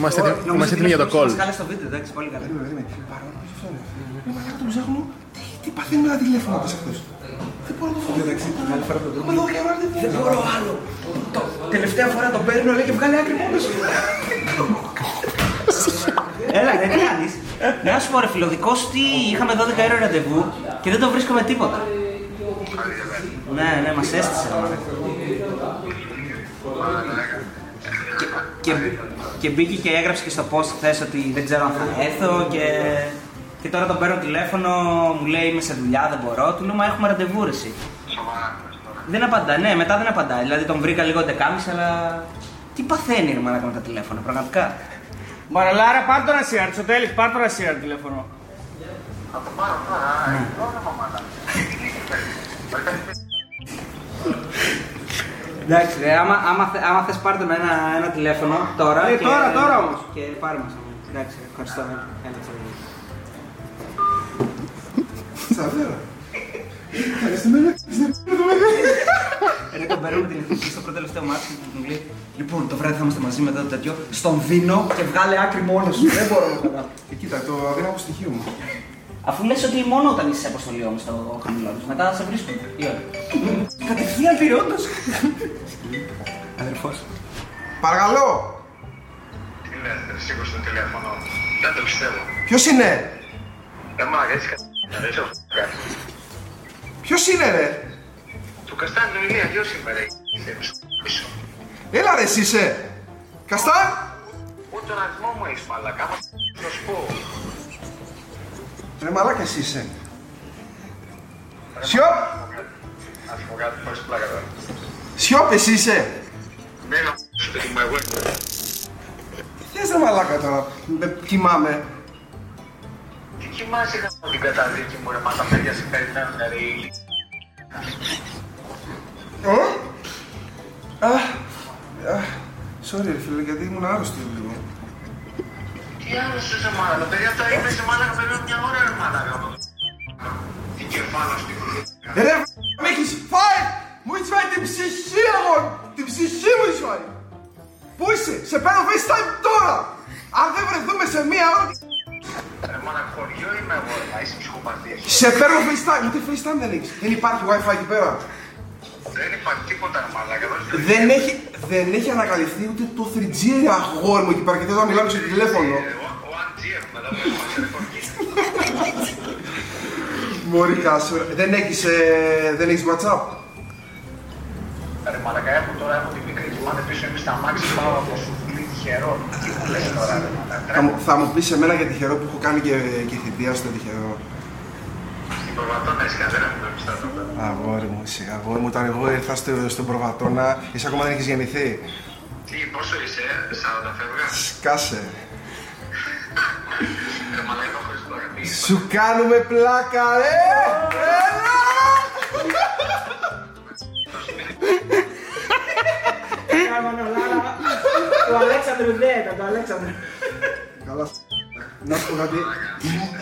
Είμαστε έτοιμοι- είμαστε έτοιμοι για το call. Κάλε στο βίντεο, εντάξει, πολύ καλά. Ρε μαλάκα τον ψάχνω. Τι, τι παθαίνει με τα τηλέφωνα της αυτός. Δεν μπορώ να το φοβηθώ. Εντάξει, την άλλη φορά που το Έχουμε 12 ώρα ραντεβού. Δεν μπορώ άλλο. Το, τελευταία φορά το παίρνω λέει και βγάλει άκρη μόνος σου. Έλα, δεν τι κάνεις; Να σου πω ρε φιλοδικός σου τι είχαμε 12 ώρα ραντεβού και δεν το βρίσκω με τίποτα. Ναι, ναι, μας έστησε. ρε μαλάκα. Και, και μπήκε και έγραψε και στο post χθες ότι δεν ξέρω αν θα έρθω και, και τώρα τον παίρνω τηλέφωνο, μου λέει είμαι σε δουλειά, δεν μπορώ. Του λέω μα έχουμε ραντεβού ρε εσύ. Δεν απαντά, ναι, μετά δεν απαντάει. Δηλαδή τον βρήκα λίγο 11.30 αλλά. Τι παθαίνει ρε μαλάκα με τα τηλέφωνα, πραγματικά. Μαραλάρα, πάρ' τον Ασίαρ, στο τέλος, πάρ' τον Ασίαρ τηλέφωνο. Εντάξει, ρε, άμα, άμα, θε- άμα θες πάρτε με ένα, ένα τηλέφωνο τώρα. Ε, τώρα, τώρα όμως. Και πάρε μας. Εντάξει, ευχαριστώ. Έλα, τσαου. Ξαβέρα. Ευχαριστούμε. Ρε, τον παίρνουμε την ευθύνη στο πρώτο τελευταίο μάτι και μου λέει Λοιπόν, το βράδυ θα είμαστε μαζί μετά το τέτοιο στον βίνο και βγάλε άκρη μόνος σου. δεν μπορώ να καταλάβω. Ε, Κοίτα, το αδύναμο στοιχείο μου. Αφού λες ότι μόνο όταν είσαι σε αποστολή όμως το χαμηλό τους, μετά σε βρίσκουν. Τι ώρα. Κατευθείαν πυρόντος. Αδερφός. Παρακαλώ. Τι λέτε, σήκωσε το τηλέφωνο. Δεν το πιστεύω. Ποιος είναι; Ε, μα, έτσι κα... Δεν ξέρω κάτι. Ποιος είναι ρε; Του Καστάνι του Ηλία, γιος είμαι, ρε; Είσαι πίσω. Έλα ρε εσύ είσαι. Καστάν. Ούτε τον αριθμό μου έχεις μαλακά, μα θα σου πω. Ρε μαλάκα εσύ είσαι. Σιωπ. Να σου πω κάτι, χωρίς πλάκα τώρα. Σιωπ εσύ είσαι. Μην να στο σπίτι μου εγώ. Τι θες ρε μαλάκα τώρα. Με κοιμάμαι. Τι κοιμάσαι γάμο την καταδίκη μου, ρε, μα τα παιδιά σε περιμένουν, ρε, ηλί. Ε; Αχ. Αχ. Sorry ρε φίλε γιατί ήμουν άρρωστος λίγο. Τι άλλο σου σε μάλακα, παιδιά τα είπε σε μάλακα περίπου μια ώρα, ρε, μάλακα. Τι κεφάλα στην Ε, Ρε με έχεις φάει. Μου έχεις φάει την ψυχή μου. Την ψυχή μου έχεις φάει. Πού είσαι. Σε παίρνω FaceTime τώρα. Αν δεν βρεθούμε σε μία ώρα. Ρε, μάνα, χωριό είμαι εγώ, ρε, μα είσαι ψυχοπαθής. Σε παίρνω FaceTime. Ούτε FaceTime δεν έχεις. Δεν υπάρχει WiFi εκεί πέρα. Δεν υπάρχει τίποτα, ρε, μαλάκα. δεν- Δεν έχει, δεν έχει ανακαλυφθεί ούτε το 3G ρε αγόρι μου εκεί πέρα και δεν θα μιλάμε στο τηλέφωνο. Ε, ο- Ο 1G έχουμε εδώ πέρα, μας ρεκορκίζει. Μωρή κάσου. ρε. Δεν έχεις, ε, δεν έχεις WhatsApp; Ρε μαλακα, έχω τώρα, έχω τη μικρή κοιμάται πίσω, είμαι στα μάξι, πάω από σου φίλη τυχερό. Τι μου λες τώρα, ρε μαλακα. Θα μου, θα μου πεις εμένα για τυχερό που έχω κάνει και, και θητεία στο τυχερό. Στην προβατώνα εσύ δεν έχουμε πιστά εδώ πέρα. Αγόρι μου, εσύ, αγόρι μου, όταν εγώ ήρθα στο, στον Προβατώνα, εσύ ακόμα δεν έχεις γεννηθεί. Τι, πόσο είσαι, 40 φεύγα; Σκάσε. Σου κάνουμε πλάκα, ρε! Έλα! Το Αλέξανδρου δεν ήταν, το Αλέξανδρου. Καλά. Να σου πω κάτι.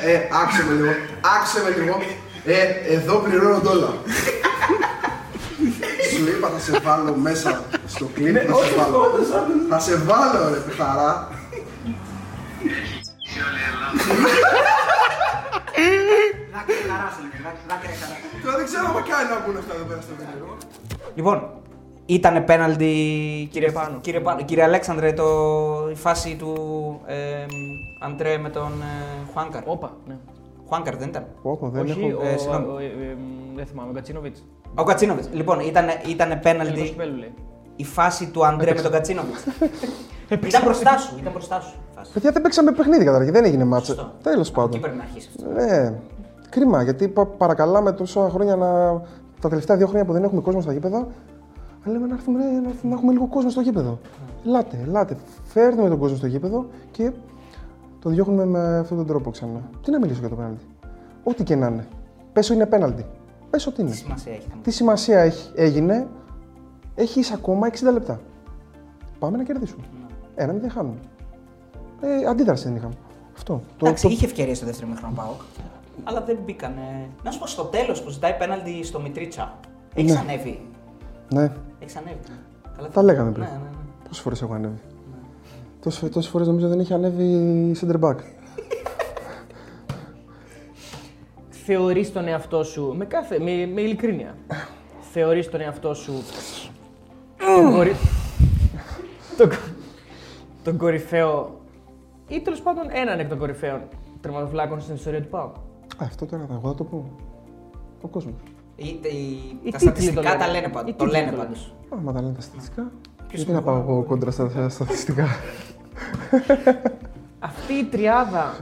Ε, άκουσε με λίγο. Άκουσε με λίγο. Ε, εδώ πληρώνω ντόλα. Σου είπα θα σε βάλω μέσα στο κλίπ, θα σε βάλω. Θα σε βάλω ρε παιχαρά. Είσαι όλη η Ελλάδα. Δάκρυα χαρά σου είναι, δάκρυα χαρά. Τώρα δεν ξέρω αν κάνει να ακούνε αυτά εδώ πέρα στο βίντεο. Λοιπόν, ήταν πέναλτι, κύριε Πάνο. Κύριε, Πάνο. κύριε Αλέξανδρε, το, η φάση του ε, Αντρέ με τον ε, Χουάνκαρ. Όπα, ναι. Χουάνκαρ δεν ήταν. Όχι, δεν Όχι, έχω. ο, ε, συγγνώμη. ο- ε, ε, δεν θυμάμαι, ο Κατσίνοβιτς. Ο Κατσίνοβιτς. Λοιπόν, ήταν, ήταν Τελικός πέναλτι κυπέλου, λέει. η φάση του Αντρέ με τον Κατσίνοβιτ. ήταν μπροστά σου, ήταν μπροστά σου. η φάση. Παιδιά δεν παίξαμε παιχνίδι καταρχήν, δεν έγινε μάτσα. Σωστό. Τέλος Εκεί πάντων. πρέπει να αρχίσει αυτό. Ναι. Κρίμα, γιατί πα- παρακαλάμε τόσα χρόνια να. τα τελευταία δύο χρόνια που δεν έχουμε κόσμο στα γήπεδα. Αλλά λέμε να έρθουμε ρε, να, έρθουμε, να έχουμε λίγο κόσμο στο γήπεδο. Ελάτε, ελάτε. Φέρνουμε τον κόσμο στο γήπεδο και το διώχνουμε με αυτόν τον τρόπο ξανά. Τι να μιλήσω για το πέναλτι; Ό,τι και να είναι. Πες είναι πέναλτι. Πες ότι είναι. Τι σημασία έχει. θα μου Τι σημασία έχει, έγινε, έχεις ακόμα 60 λεπτά. Πάμε να κερδίσουμε. Ένα μηδέν χάνουμε. Ε, αντίδραση δεν είχαμε. Αυτό. Εντάξει, είχε ευκαιρία στο δεύτερο μήχρονο Πάοκ. Αλλά δεν μπήκανε. Να σου πω στο τέλος που ζητάει πέναλτι στο Μητρίτσα. Έχεις Ναι. ανέβει. Ναι, Έχεις ανέβει. Καλά, τα λέγαμε πριν. Ναι, ναι, ναι. Πόσε φορές έχω ανέβει. Τόσες, τόσες φορές νομίζω δεν έχει ανέβει center back. Θεωρείς τον εαυτό σου, με, κάθε, με, με ειλικρίνεια, θεωρείς τον εαυτό σου τον, κορυ... τον, κο- τον κορυφαίο ή τέλος πάντων έναν εκ των κορυφαίων τερματοφυλάκων στην ιστορία του ΠΑΟΚ. Α, αυτό τώρα θα- εγώ θα το πω. Ο κόσμος. Οι- οι- Οι Τα τίτλοι στατιστικά το τα λένε. λένε Οι πάντως. Το τίτλοι λένε το λένε. πάντως. Άμα τα λένε τα στατιστικά. Γιατί να πάω εγώ κόντρα στα στα στατιστικά; Αυτή η τριάδα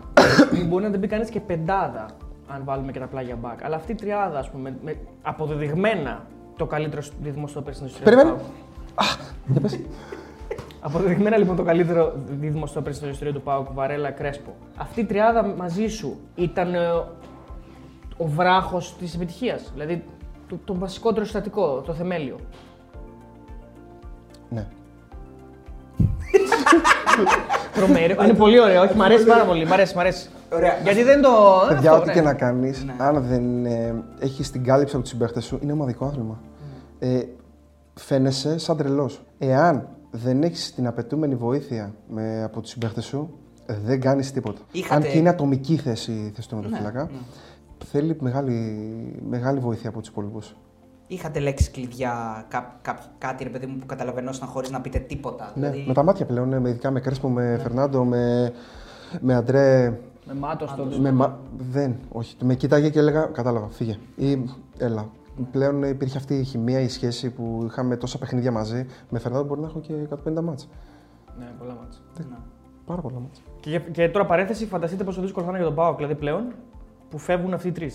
μπορεί να την πει κανείς και πεντάδα, αν βάλουμε και τα πλάγια μπακ. Αλλά αυτή η τριάδα, ας πούμε, με, αποδεδειγμένα το καλύτερο δίδυμο στο στην ιστορία Περίμενε. Αποδεδειγμένα λοιπόν το καλύτερο δίδυμο στο στην ιστορία του ΠΑΟΚ, Βαρέλα Κρέσπο. Αυτή η τριάδα μαζί σου ήταν ε, ο βράχος της επιτυχίας. Δηλαδή το, το βασικότερο συστατικό, το θεμέλιο. Ναι. Τρομερό. Είναι πολύ ωραίο, όχι, μ' αρέσει πάρα πολύ. Μ' αρέσει, μ' αρέσει. Ωραία. Γιατί δεν το. Παιδιά, αυτό, ό,τι ναι. και να κάνεις, αν δεν ε, έχεις την κάλυψη από τους συμπαίχτες σου, είναι ομαδικό άθλημα. Ε, φαίνεσαι σαν τρελός. Εάν δεν έχεις την απαιτούμενη βοήθεια με, από τους συμπαίχτες σου, ε, δεν κάνεις τίποτα. Είχατε- Ναι, Αν και είναι ατομική θέση η θέση του τερματοφύλακα, θέλει μεγάλη, μεγάλη βοήθεια από τους υπόλοιπους. Είχατε λέξει κλειδιά, κά, κά- κάτι ρε παιδί μου που καταλαβαίνόσταν χωρίς να πείτε τίποτα. Ναι, δηλαδή, με τα μάτια πλέον, ναι, με, ειδικά με Κρέσπο, με Φερνάντο, με, με Αντρέ. Με μάτος τότε. Με, μα... Δεν, όχι. Με κοίταγε και έλεγα, κατάλαβα, φύγε. Ή έλα. Πλέον υπήρχε αυτή η χημεία, η σχέση που είχαμε τόσα παιχνίδια μαζί. Με Φερνάντο μπορεί να έχω και 150 μάτς. Ναι, πολλά μάτσα. Πάρα πολλά μάτς. Και, και τώρα παρένθεση, φανταστείτε πόσο δύσκολο θα είναι για τον Πάοκ δηλαδή πλέον που φεύγουν αυτοί οι τρεις.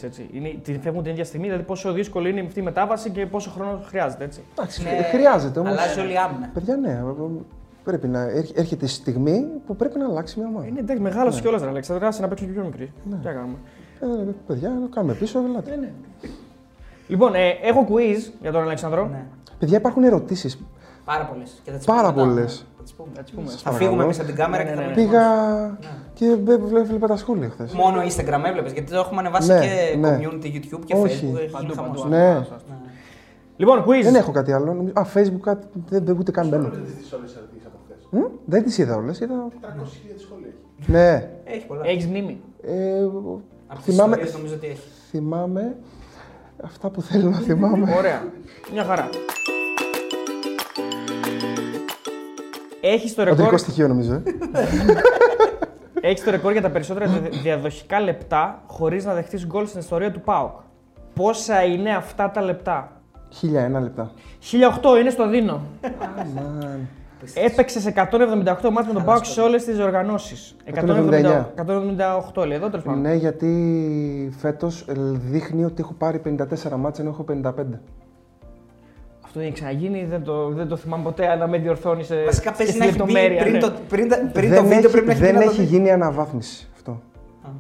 Φεύγουν την ίδια στιγμή, δηλαδή πόσο δύσκολη είναι αυτή η μετάβαση και πόσο χρόνο χρειάζεται. Έτσι. Εντάξει, Ναι, χρειάζεται όμω. Αλλάζει όλη η άμυνα. Παιδιά, ναι. Πρέπει να έρχ- έρχεται η στιγμή που πρέπει να αλλάξει μια ομάδα. Είναι εντάξει, μεγάλο κιόλας, ρε Αλέξανδρα, άσε να παίξει και πιο μικρή. Τι να κάνουμε; Ε, παιδιά, να κάνουμε πίσω, ελάτε. Ναι, Λοιπόν, ε, έχω quiz για τον Αλέξανδρο. Ναι. Παιδιά, υπάρχουν ερωτήσεις. Πάρα πολλές. Πάρα πολλές. Θα τις πούμε. Θα τις πούμε. Θα φύγουμε εμείς από την κάμερα Ναι, και θα ναι, ναι. πούμε. Πήγα και βέ- βλέ- βλέπα τα σχόλια χθες. Μόνο Instagram έβλεπες, γιατί το έχουμε ανεβάσει Ναι, και ναι. community YouTube και Όχι. Facebook. έχει Παντού, χαμός. παντού. Ναι. Λοιπόν, quiz. Δεν έχω κάτι άλλο. Νομίζω- Α, Facebook κάτι. Δεν, δεν ούτε καν μπαίνω. Μμ, Δεν τις είδα όλες. Είδα... Ναι. Έχει πολλά. Έχεις μνήμη. Ε, Από τις θυμάμαι, αυτά που θέλω να θυμάμαι. Ωραία. Μια χαρά. Έχεις το Αντρικό ρεκόρ, στοιχείο νομίζω. ε. έχεις το ρεκόρ για τα περισσότερα δια- διαδοχικά λεπτά χωρίς να δεχτείς γκολ στην ιστορία του ΠΑΟΚ. Πόσα είναι αυτά τα λεπτά; 1001 λεπτά. 1008 είναι στο Δίνο. Αμάν. Έπαιξε 178 μάτς με τον ΠΑΟΚ σε όλες τις οργανώσεις. 179. 178 λέει εδώ τέλος πάντων. Ναι, γιατί φέτος δείχνει ότι έχω πάρει 54 μάτια ενώ έχω 55. Αυτό δεν έχει ξαναγίνει, δεν το, δεν το θυμάμαι ποτέ, αλλά με διορθώνεις σε, Βασικά σε παίζει να έχει μπει λεπτομέρεια. πριν ναι. το, πριν, τα- πριν δεν το βίντεο έχει, πρέπει να έχει δεν μπει να το έχει δει. γίνει αναβάθμιση αυτό.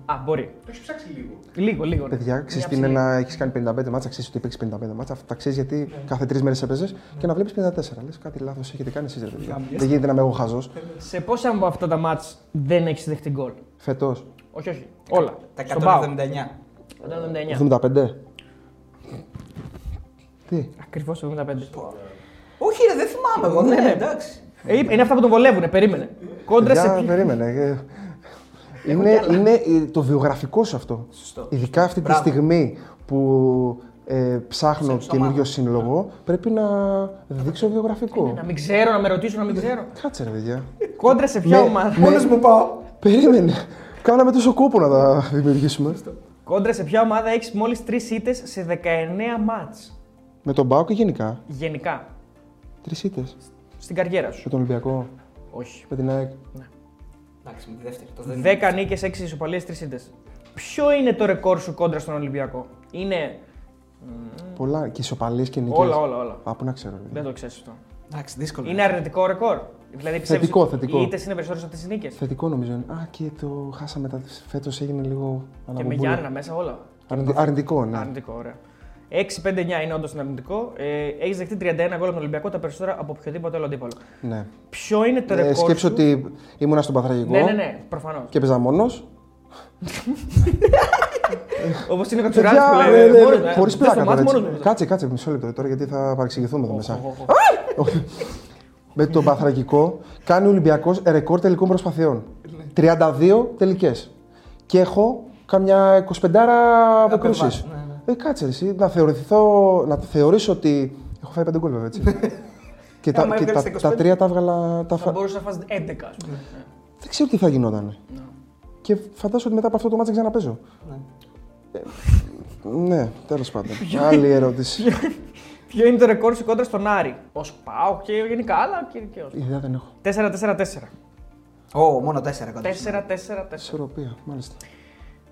Α, μπορεί. Το έχεις ψάξει λίγο. Λίγο, λίγο. ναι. Παιδιά, ξέρεις Μια τι είναι ψηλή. να έχεις κάνει 55 μάτσα, ξέρεις ότι έπαιξε 55 μάτσα. Αυτά ξέρεις γιατί κάθε τρεις μέρες έπαιζε και να βλέπεις 54. Λες κάτι λάθος έχετε κάνει εσείς, ρε παιδιά. Δεν γίνεται να είμαι εγώ χαζός. Σε πόσα από αυτά τα μάτς δεν έχεις δεχτεί γκολ; Φετό. Όχι, όχι. Όλα. Τα Στον ΠΑΟΚ. 179. 179. 75. Τι; Ακριβώς 75. Όχι, ρε, δεν θυμάμαι εγώ. Ναι, ναι, εντάξει. Ε, είπε- είναι αυτά που τον βολεύουνε, περίμενε. Κόντρα σε. Παιδιά, ποιοι- περίμενε. Ε, Είναι, είναι ε, το βιογραφικό σου αυτό. Σωστό. Ειδικά αυτή τη Μπράβο. στιγμή που ε, ψάχνω Ψάχνεις καινούριο ομάδα. σύλλογο, πρέπει να δείξω βιογραφικό. Να μην ξέρω, να με ρωτήσω, να μην ξέρω. Κάτσε ρε παιδιά. Κόντρα σε ποια Με- ομάδα. με- Μόνος μου πάω. Περίμενε. Κάναμε τόσο κόπο να τα δημιουργήσουμε. Κόντρα σε ποια ομάδα έχεις μόλις 3 ήττες σε 19 μάτς. Με τον Μπάουκ και γενικά; Γενικά. Τρεις ήττες. Στην καριέρα σου. Με τον Ολυμπιακό; Όχι. Με την ΑΕΚ; Εντάξει, με τη δεύτερη. Το δεν 10 νίκες, 6 ισοπαλίες, 3 ήττε. Ποιο είναι το ρεκόρ σου κόντρα στον Ολυμπιακό; Είναι. Πολλά. Και ισοπαλίες και νίκες. Όλα, όλα, όλα. Α, πού να ξέρω. Δεν το ξέρεις αυτό. Εντάξει, δύσκολο. Είναι αρνητικό ρεκόρ; Δηλαδή πιστεύεις Θετικό, ότι θετικό. Οι ήττε είναι περισσότερε από τις νίκες; Θετικό νομίζω είναι. Α, και το χάσαμε τα. Φέτος έγινε λίγο. Και με αναμπομπούλα. Γιάννενα μέσα όλα. Αρνητι- Αρνητικό, ναι. Αρνητικό, ωραία. 6-5-9 είναι όντως αρνητικό. Ε, έχεις δεχτεί 31 γκολ από τον Ολυμπιακό, τα περισσότερα από οποιοδήποτε άλλο αντίπαλο. ναι. Ποιο είναι το Ε, ρεκόρ. σκέψου σου... ότι ήμουνα στον Παθραγικό Ναι, ναι, ναι, προφανώς. και έπαιζα μόνος. Όπως είναι ο Κατσουράκη που λέει. ναι, μόνος μου, Χωρίς ε, πλάκα στο τώρα. μάτι έτσι. μόνος μου. Κάτσε, κάτσε μισό λεπτό τώρα γιατί θα παρεξηγηθούμε εδώ μέσα. Οχ, οχ, οχ. με τον Παθρακικό κάνει ο Ολυμπιακός ρεκόρ τελικών προσπαθειών. 32 τελικές. Και έχω καμιά 25 αποκρούσεις. Βάση, ναι, Ε, κάτσε ρε, εσύ, να θεωρηθώ, να θεωρήσω ότι. Έχω φάει 5 γκολ βέβαια έτσι. και τα, Άμα και έβγαλες τα, τα τα 25, τρία τα έβγαλα. Τα Θα φα... μπορούσες να φας 11, ας πούμε. Ναι. Δεν ξέρω τι θα γινόταν. Και φαντάζομαι ότι μετά από αυτό το μάτς δεν ξαναπέζω. Ε, ναι, τέλος πάντων. Άλλη ερώτηση. Ποιο είναι το ρεκόρ σου κόντρα στον Άρη; Ω πάω και γενικά, αλλά και δικαίω. Ιδέα δεν έχω. 4-4-4. Ω, μόνο τέσσερα κοντά. 4-4-4. Ισορροπία, μάλιστα.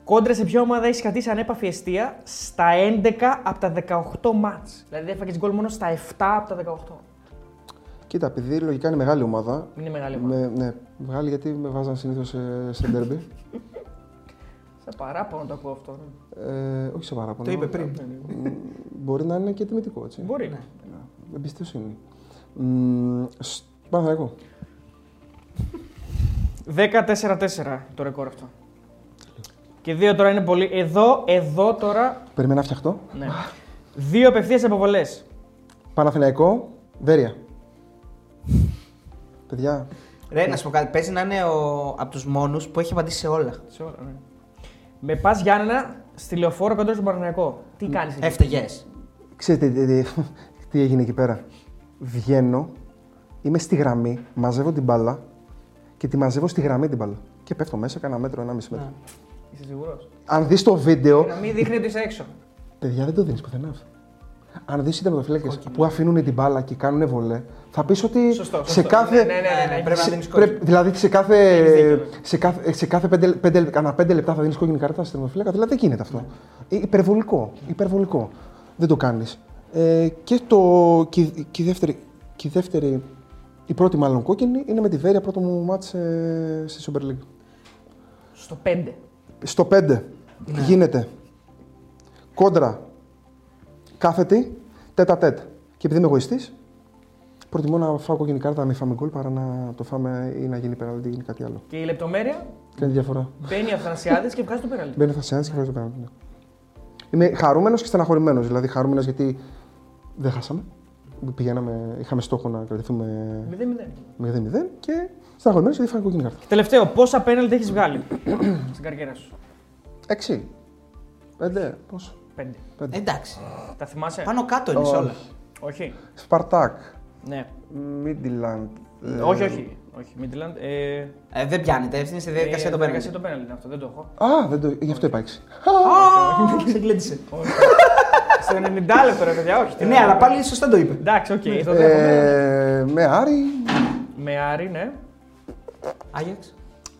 Κόντρα σε ποια ομάδα έχεις κρατήσει ανέπαφη αιστεία στα 11 από τα 18 μάτς; Δηλαδή έφαγες γκολ μόνο στα 7 από τα 18. Κοίτα, επειδή λογικά είναι μεγάλη ομάδα. Είναι μεγάλη ομάδα. Με, ναι, μεγάλη γιατί με βάζαν συνήθως σε, σε ντέρμπι. Σε παράπονο το ακούω αυτό. ναι. Ε, όχι σε παράπονο. Το είπε πριν. Μ, Μπορεί να είναι και τιμητικό έτσι. Μπορεί. Ναι. Εμπιστοσύνη. Μ, σ- Παναθηναϊκό. 10-4-4 το ρεκόρ αυτό. Και δύο τώρα είναι πολύ. Εδώ, εδώ τώρα. Περιμένω να φτιαχτώ. Ναι. Δύο απευθείας αποβολές. Παναθηναϊκό, Βέρεια. Παιδιά, Ρε, να σου πω κάτι. Παίζει να είναι ο... από τους μόνους που έχει απαντήσει σε όλα. Σε όλα, ναι. Με πας Γιάννενα στη λεωφόρο κοντά στον Παναγιακό. Τι κάνεις εκεί; Έφταιγες. ξέρετε τι, τι- τι έγινε εκεί πέρα. Βγαίνω, είμαι στη γραμμή, μαζεύω την μπάλα και τη μαζεύω στη γραμμή την μπάλα. Και πέφτω μέσα, κάνα μέτρο, ένα μισή μέτρο. Είσαι σίγουρος; Αν δεις το βίντεο, Να μην δείχνει ότι είσαι έξω. παιδιά δεν το δίνεις πουθενά αυτό. Αν δεις τερματοφύλακε που αφήνουν την μπάλα και κάνουν βολέ, θα πεις ότι Σωστό, σωστό. σε κάθε. Ναι, ναι, ναι, ναι, πρέπει να σε- δίνεις πρέπει- κόκκινη. δηλαδή σε κάθε, Έχεις δίκιο, ναι. σε κάθε, σε κάθε πέντε, πέντε, κανένα πέντε λεπτά θα δίνεις κόκκινη κάρτα στην τερματοφύλακα. Δηλαδή δεν γίνεται αυτό. Ε, Υπερβολικό. Υπερβολικό. Δεν το κάνεις. Ε, και, το, και, και η δεύτερη, και η δεύτερη, η πρώτη μάλλον κόκκινη είναι με τη Βέρεια πρώτο μου μάτς ε, στη Super League. Στο 5. Στο 5 γίνεται κόντρα κάθετη, τέτα τέτ. Και επειδή είμαι εγωιστής, προτιμώ να φάω κόκκινη κάρτα να μην φάμε γκολ παρά να το φάμε ή να γίνει πέναλτι ή γίνει κάτι άλλο. Και η λεπτομέρεια; Κάνει διαφορά. μπαίνει ο Αθανασιάδης και βγάζει το πέναλτι. Μπαίνει θα σεάνσει και βγάζει το πέναλτι. ναι. Είμαι χαρούμενος και στεναχωρημένος. Δηλαδή, χαρούμενος γιατί δεν χάσαμε. Πηγαίναμε, είχαμε στόχο να κρατηθούμε 0-0. 0-0 και στεναχωρημένο γιατί φάμε κόκκινη κάρτα. Τελευταίο, πόσα πέναλτι έχεις βγάλει στην καριέρα σου; 6. 5. Πόσο. 5. Εντάξει. Τα θυμάσαι; Πάνω κάτω είναι σε όλα. Όχι. Σπαρτάκ. Ναι. Μίντιλαντ. ε, όχι, όχι. Όχι. Μίτλαντ. Ε, Ε, δεν πιάνετε, αυτή είναι στη διαδικασία ε, των διαδικασία πέναλτι. των πέναλτι είναι αυτό, δεν το έχω. Α, δεν το, γι' αυτό είπα 6. Ξεκλέντησε. Στο 90 λεπτό ρε παιδιά, όχι. Ναι, αλλά πάλι σωστά το είπε. Εντάξει, οκ, το δέχομαι. Ε, με Άρη. Με Άρη, ναι. Άγιαξ.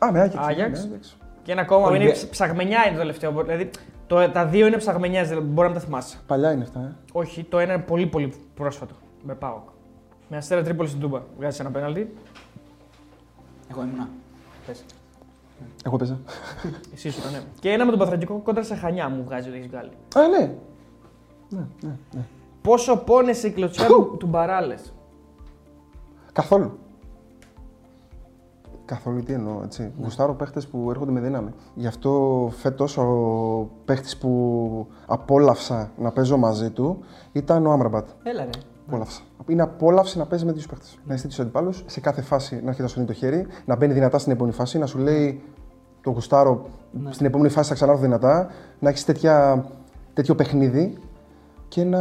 Α, με Άγιαξ. Άγιαξ. ναι, Άγιαξ. Και ένα ακόμα, Ολυμπια- είναι ψ- ψαγμενιά είναι το τελευταίο. Δηλαδή, το, τα δύο είναι ψαγμενιάς, δηλαδή μπορεί να τα θυμάσαι. Παλιά είναι αυτά. Ε. Όχι, το ένα είναι πολύ πολύ πρόσφατο. Με ΠΑΟΚ. Με Αστέρα Τρίπολης στην Τούμπα. Βγάζει ένα πέναλτι. Εγώ ήμουνα. Πες. Εγώ παίζα. Εσύ σου ήταν, ναι. Και ένα με τον Πανθρακικό κόντρα σε Χανιά μου βγάζει ότι έχεις βγάλει. Α, ναι. Ναι, ναι, ναι. Πόσο πόνεσαι η κλωτσιά του, του Μπαράλες. Καθόλου. Καθόλου τι εννοώ, έτσι. Γουστάρω παίχτες που έρχονται με δύναμη. Γι' αυτό φέτος ο παίχτης που απόλαυσα να παίζω μαζί του ήταν ο Άμραμπατ. Έλα ρε. Απόλαυσα. Είναι απόλαυση να παίζεις με του παίχτες. Να είστε του αντιπάλου, σε κάθε φάση να έρχεται να σου δίνει το χέρι, να μπαίνει δυνατά στην επόμενη φάση, να σου λέει το γουστάρω στην επόμενη φάση θα ξανάρθω δυνατά, να έχεις τέτοιο παιχνίδι και να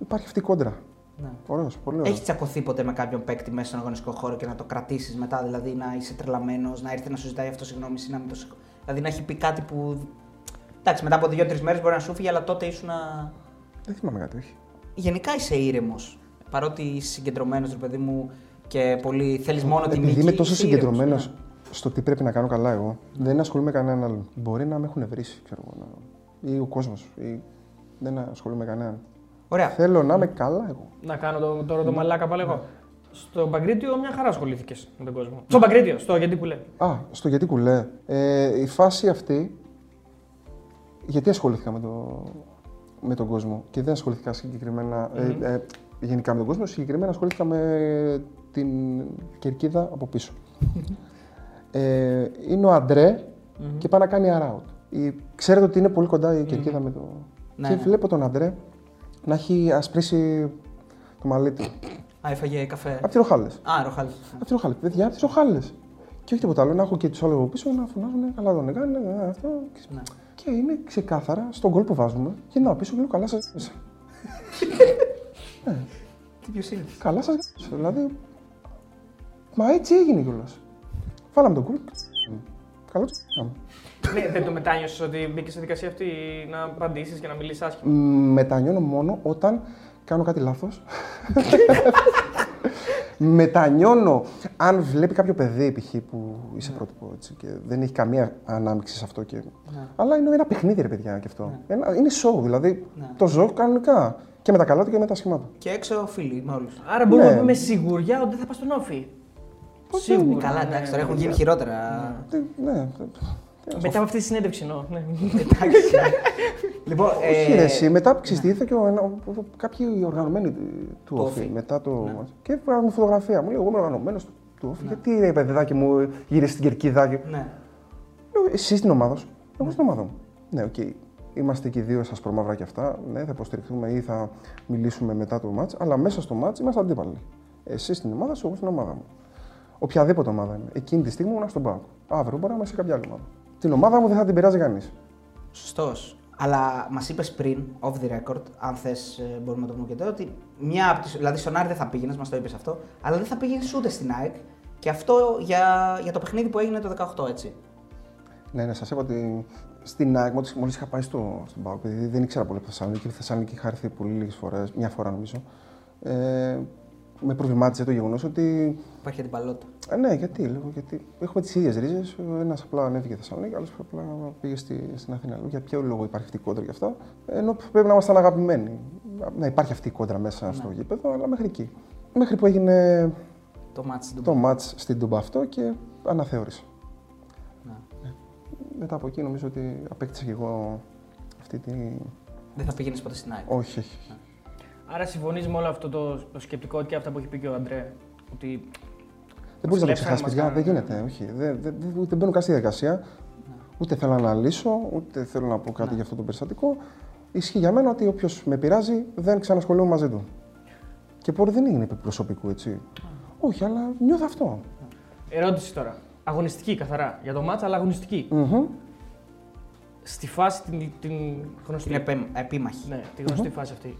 υπάρχει αυτή η κόντρα. Ναι. Ωραίος, πολύ ωραίος. Έχεις τσακωθεί ποτέ με κάποιον παίκτη μέσα στον αγωνιστικό χώρο και να το κρατήσεις μετά, δηλαδή να είσαι τρελαμένος, να έρθει να σου ζητάει αυτό συγγνώμη ή να μην το συγχω- Δηλαδή να έχει πει κάτι που. Εντάξει, μετά από δύο-τρεις μέρες μπορεί να σου φύγει, αλλά τότε ήσουν. Δεν θυμάμαι κάτι, όχι. Γενικά είσαι ήρεμος. Παρότι είσαι συγκεντρωμένος, ρε παιδί μου, και πολύ θέλεις μόνο την νίκη. Επειδή είμαι τόσο είσαι ήρεμος, συγκεντρωμένος ναι. στο τι πρέπει να κάνω καλά εγώ, δεν ασχολούμαι με κανέναν άλλον. Μπορεί να με έχουν βρήσει, ξέρω εγώ, να... ή ο κόσμος. Ή... Δεν ασχολούμαι με κανέναν. Ωραία. Θέλω να είμαι καλά εγώ. Να κάνω το, τώρα το μαλάκα πάλι εγώ. Στο Παγκρίτιο μια χαρά ασχολήθηκες με τον κόσμο. Στο Παγκρίτιο, στο γιατί που λέει. Α, στο γιατί κουλέ. Ε, η φάση αυτή. Γιατί ασχολήθηκα με, το, με τον κόσμο και δεν ασχολήθηκα συγκεκριμένα. Ε, ε, γενικά με τον κόσμο, συγκεκριμένα ασχολήθηκα με την κερκίδα από πίσω. ε, είναι ο αντρε και πάει να κάνει around. Η, ξέρετε ότι είναι πολύ κοντά η κερκίδα με το. Ναι, και ναι. βλέπω τον Αντρέ να έχει ασπρίσει το μαλλί του. Α, έφαγε καφέ. Από τι ροχάλες. Α, ροχάλη. Από τι ροχάλες. Παιδιά, από τις ροχάλες. Και όχι τίποτα άλλο. Να έχω και τους άλλους από πίσω να φωνάζουν. Καλά τον έκανε, ναι, αυτό. Ναι. Και είναι ξεκάθαρα στον γκολ που βάζουμε. Γυρνάω πίσω και λέω καλά σας. Τι ποιος είναι; καλά σας. Δηλαδή. Μα έτσι έγινε κιόλας. Βάλαμε τον γκολ. Καλό τους. Ναι, δεν το μετάνιωσες ότι μπήκες στη δικασία αυτή να απαντήσεις και να μιλήσεις άσχημα. Μετανιώνω μόνο όταν κάνω κάτι λάθος. Μετανιώνω αν βλέπει κάποιο παιδί π.χ. που είσαι πρότυπο έτσι, και δεν έχει καμία ανάμειξη σε αυτό. Και... Αλλά είναι ένα παιχνίδι, ρε παιδιά, και αυτό. Ένα, είναι show, δηλαδή το ζω κανονικά. Και με τα καλά του και με τα άσχημά του. Και έξω φίλοι με όλους. Άρα μπορούμε Ναι. να πούμε σιγουριά ότι δεν θα πας στον όφη. Σίγουρα. Καλά, εντάξει, τώρα έχουν γίνει χειρότερα. Τι- Ναι, Μετά από αυτή τη συνέντευξη εννοώ. ναι. Λοιπόν, Όχι, ε, ρε, εσύ, μετά ξεστήθηκα και ο, ένα- ο- ο- κάποιοι οργανωμένοι του- του Όφη. Όφη μετά το. Και βγάλαμε φωτογραφία. Μου λέει: Εγώ είμαι οργανωμένος του, του Όφη. Γιατί ρε παιδάκι μου γύρισε στην κερκίδα. Και... ναι. Λέω, Εσύ στην ομάδα σου. Εγώ στην ομάδα μου. Ναι, οκ. Είμαστε και οι δύο ασπρόμαυρα και αυτά. Ναι, θα υποστηριχθούμε ή θα μιλήσουμε μετά το ματς, Αλλά μέσα στο ματς είμαστε αντίπαλοι. Εσύ στην ομάδα σου, εγώ στην ομάδα μου. Οποιαδήποτε ομάδα είναι. Εκείνη τη στιγμή ήμουν στον ΠΑΟΚ. Αύριο μπορεί να είμαι σε κάποια άλλη ομάδα. Την ομάδα μου δεν θα την πειράζει κανείς. Σωστός. Αλλά μας είπες πριν, off the record, αν θες, μπορούμε να το πούμε και τώρα, ότι μια από τις, Δηλαδή, στον Άρη δεν θα πήγαινες, μας το είπες αυτό, αλλά δεν θα πήγαινες ούτε στην ΑΕΚ. Και αυτό για, για το παιχνίδι που έγινε το 18, έτσι. Ναι, ναι, σας είπα ότι στην ΑΕΚ, μόλις είχα πάει στο, στον ΠΑΟΚ, επειδή δεν ήξερα πολύ από Θεσσαλονίκη, η Θεσσαλονίκη είχα έρθει πολύ λίγες φορές, μια φορά νομίζω. Ε, με προβλημάτισε το γεγονός ότι. Υπάρχει αντιπαλότητα. Ε, ναι, γιατί, λέω, γιατί έχουμε τις ίδιες ρίζες. Ένας απλά ανέβηκε Θεσσαλονίκη, άλλος απλά πήγε στη, στην Αθήνα. Λέω, για ποιο λόγο υπάρχει αυτή η κόντρα γι' αυτό; Ενώ πρέπει να ήμασταν αγαπημένοι. Να υπάρχει αυτή η κόντρα μέσα στο γήπεδο, αλλά μέχρι εκεί. Μέχρι που έγινε Το μάτι στην το μάτς στην Τούμπα αυτό και αναθεώρησα. Ναι. Ναι. Μετά από εκεί νομίζω ότι απέκτησα και εγώ αυτή τη... Δεν θα πήγαινες ποτέ στην ΑΕΚ. Όχι, όχι. Άρα συμφωνείς με όλο αυτό το, το σκεπτικό και αυτά που έχει πει και ο Αντρέ. Ότι Δεν μπορείς να το κλέψανε, ξεχάσεις, μας παιδιά. Δεν κάνανε. γίνεται. Όχι. Δεν, δεν, δεν, δεν μπαίνω καν στη διαδικασία. Ούτε θέλω να αναλύσω, ούτε θέλω να πω κάτι για αυτό το περιστατικό. Ισχύει για μένα ότι όποιος με πειράζει δεν ξανασχολούμαι μαζί του. Και μπορεί δεν είναι επί προσωπικού, έτσι. Όχι, αλλά νιώθω αυτό. ερώτηση τώρα. Αγωνιστική καθαρά για το μάτσα, αλλά αγωνιστική. Μμμ. Στη φάση την, την γνωστή. Είναι επέ- επίμαχη. Ναι, τη γνωστή φάση αυτή.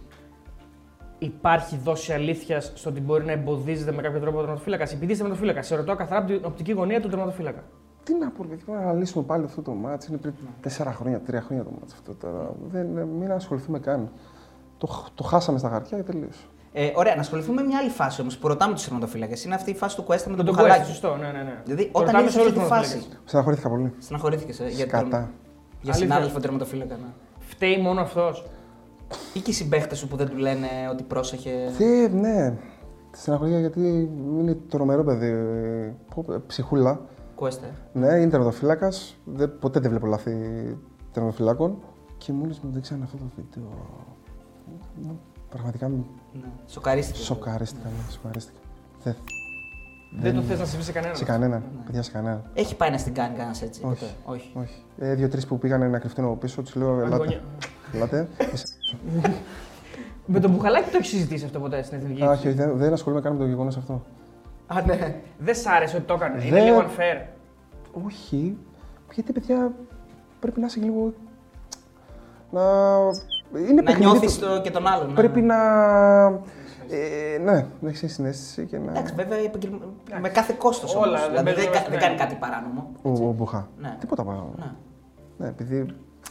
Υπάρχει δόση αλήθειας στο ότι μπορεί να εμποδίζεται με κάποιο τρόπο ο τερματοφύλακας; Επειδή είσαι τερματοφύλακας, σε ρωτάω καθαρά από την οπτική γωνία του τερματοφύλακα. Τι να πω, γιατί να αναλύσουμε πάλι αυτό το μάτς. Είναι πριν τέσσερα χρόνια, τρία χρόνια το μάτς αυτό τώρα. Δεν, μην ασχοληθούμε καν. Το, χ- το χάσαμε στα χαρτιά και τελείωσε. Ε, ωραία, να ασχοληθούμε με μια άλλη φάση όμως που ρωτάμε τους τερματοφύλακες. Είναι αυτή η φάση του Κουέστα με τον Τον Μπουχαλάκη. Κουέστα, σωστό, ναι, ναι. ναι. Δηλαδή, Το όταν ρωτάμε είδε σε αυτή όλους τη τους φάση. τερματοφύλακες. Στεναχωρήθηκα πολύ. Στεναχωρήθηκες ε, για, Κατά. τερμα- για Αλήθεια. συνάδελφο τερματοφύλακα. Ναι. Φταίει μόνο αυτός. Ή και οι συμπαίχτες σου που δεν του λένε ότι πρόσεχε. Τι, ναι. Στεναχωρήθηκα γιατί είναι τρομερό παιδί. ε, πω, ε, Ψυχούλα. Κουέστα. ε. Ναι, είναι τερματοφύλακας. Ποτέ δεν βλέπω λάθη τερματοφυλάκων. Και μόλις μου δείξαν αυτό το βίντεο. ναι, Πραγματικά με Ναι. Σοκαρίστηκε. σοκαρίστηκα. ναι, σοκαρίστηκα. Δεν, Δεν το θες να συμβεί σε κανέναν. σε κανέναν. Παιδιά, σε κανέναν. Έχει πάει να στην κάνει κανένας έτσι. Όχι. ποτέ. Όχι. Όχι. Ε, Δύο-τρει που πήγαν να κρυφτούν από πίσω, τους λέω: Ελάτε. Γωνιά. Ελάτε. Εσείς- Με τον Μπουχαλάκη το έχεις συζητήσει αυτό ποτέ στην εθνική. Α, Όχι, όχι, δεν, δεν ασχολούμαι καν με το γεγονός αυτό. Α, ναι. Δεν σ' άρεσε ότι το έκανε. Είναι Δεν- λίγο unfair. Όχι. Γιατί, παιδιά, πρέπει να είσαι και λίγο. Να. Είναι Να παιχνίδι νιώθεις που- και τον άλλον. ναι, Πρέπει ναι. να. Ε, ναι, να έχεις συνέστηση και να. Εντάξει, βέβαια επαγγελμα- με κάθε κόστος Όλα, όμως. δεν Δηλαδή δεν, παίζουμε, κα- δεν ναι. κάνει κάτι παράνομο. Ο, ο Μπουχά. Ναι. Τίποτα παρά. Ναι. Ναι, επειδή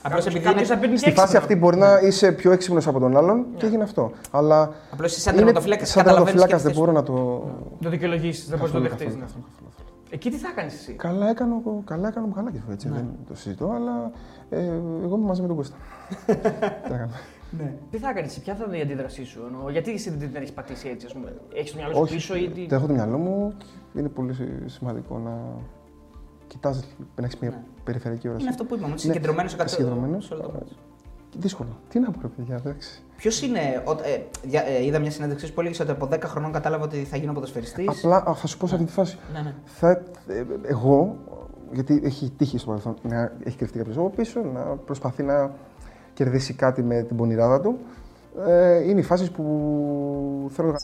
Απλώς επειδή Κάποιος είναι. θα πει στη φάση αυτή μπορεί να είσαι πιο έξυπνος από τον άλλον και έγινε αυτό. Αλλά. Απλώς εσύ σαν είναι- τερματοφύλακας σαν καταλαβαίνεις. τερματοφύλακας δεν μπορώ να το. Δεν το δικαιολογήσεις, δεν μπορείς να το Καθόλου, δεχτείς. καθόλου, καθόλου, καθόλου. Εκεί τι θα κάνεις εσύ; Καλά έκανε ο, καλά έκανε ο Μπουχαλάκης, έτσι, Ναι. δεν το συζητώ, αλλά ε, εγώ είμαι μαζί με τον Κώστα. Τι έκανα. Τι θα κάνεις εσύ, ποια θα είναι η αντίδρασή σου. Εννοώ, γιατί εσύ δεν την έχεις πατήσει έτσι, ας πούμε; Έχεις το μυαλό σου Όχι, πίσω ή τι; το έχω το μυαλό μου. Είναι πολύ σημαντικό να κοιτάζει, να έχεις μια Ναι. περιφερειακή όραση. Είναι αυτό που είπαμε, ότι Ναι, συγκεντρωμένος σε κάτι συγκεντρωμένος. σε όλο το μάτι. Δύσκολο. Τι να πω, ρε παιδιά, εντάξει. Ποιος είναι. ο- ε, δια- ε, είδα μια συνέντευξη που έλεγε ότι από 10 χρονών κατάλαβα ότι θα γίνω ποδοσφαιριστής. Απλά α, θα σου πω σε αυτή τη φάση. Ναι, ναι. Θα, ε, εγώ, γιατί έχει τύχει στο παρελθόν να έχει κρυφτεί κάποιος από πίσω, να προσπαθεί να κερδίσει κάτι με την πονηράδα του. Ε, είναι οι φάσεις που θέλω να.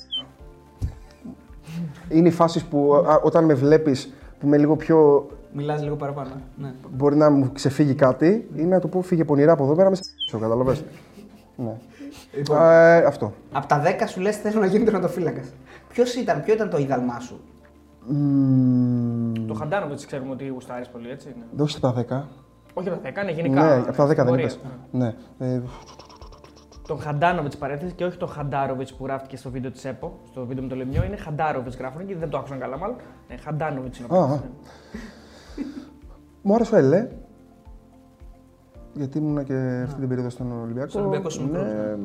Είναι οι φάσεις που α, όταν με βλέπεις που είμαι λίγο πιο. Μιλάς λίγο παραπάνω. Ναι. μπορεί να μου ξεφύγει κάτι ή να του πω φύγε πονηρά από εδώ πέρα μες σε καταλαβες. ναι. Ε, αυτό. Από τα 10 σου λες θέλω να γίνει τερματοφύλακας. Ποιος ήταν, ποιο ήταν το ιδαλμά σου; Μμμ, Το Χαντάνοβιτ ξέρουμε ότι γουστάρεις πολύ, έτσι. Ναι. δεν όχι από τα 10. Όχι από τα 10, είναι γενικά. Ναι, από τα 10 δεν κατηγορία. είπες. Ναι. Ε, Τον Χαντάνοβιτ παρέθεση και όχι τον Χαντάροβιτς που γράφτηκε στο βίντεο της ΕΠΟ, στο βίντεο με το Λεμιό. Είναι Χαντάροβιτς γράφουν και δεν το άκουσαν καλά, μάλλον. Ναι, Χαντάνοβιτ είναι ο Μου άρεσε ο Ελέ. Γιατί ήμουν και αυτή την περίοδο στον Ολυμπιακό. Στον Ολυμπιακό σου μικρός, ναι.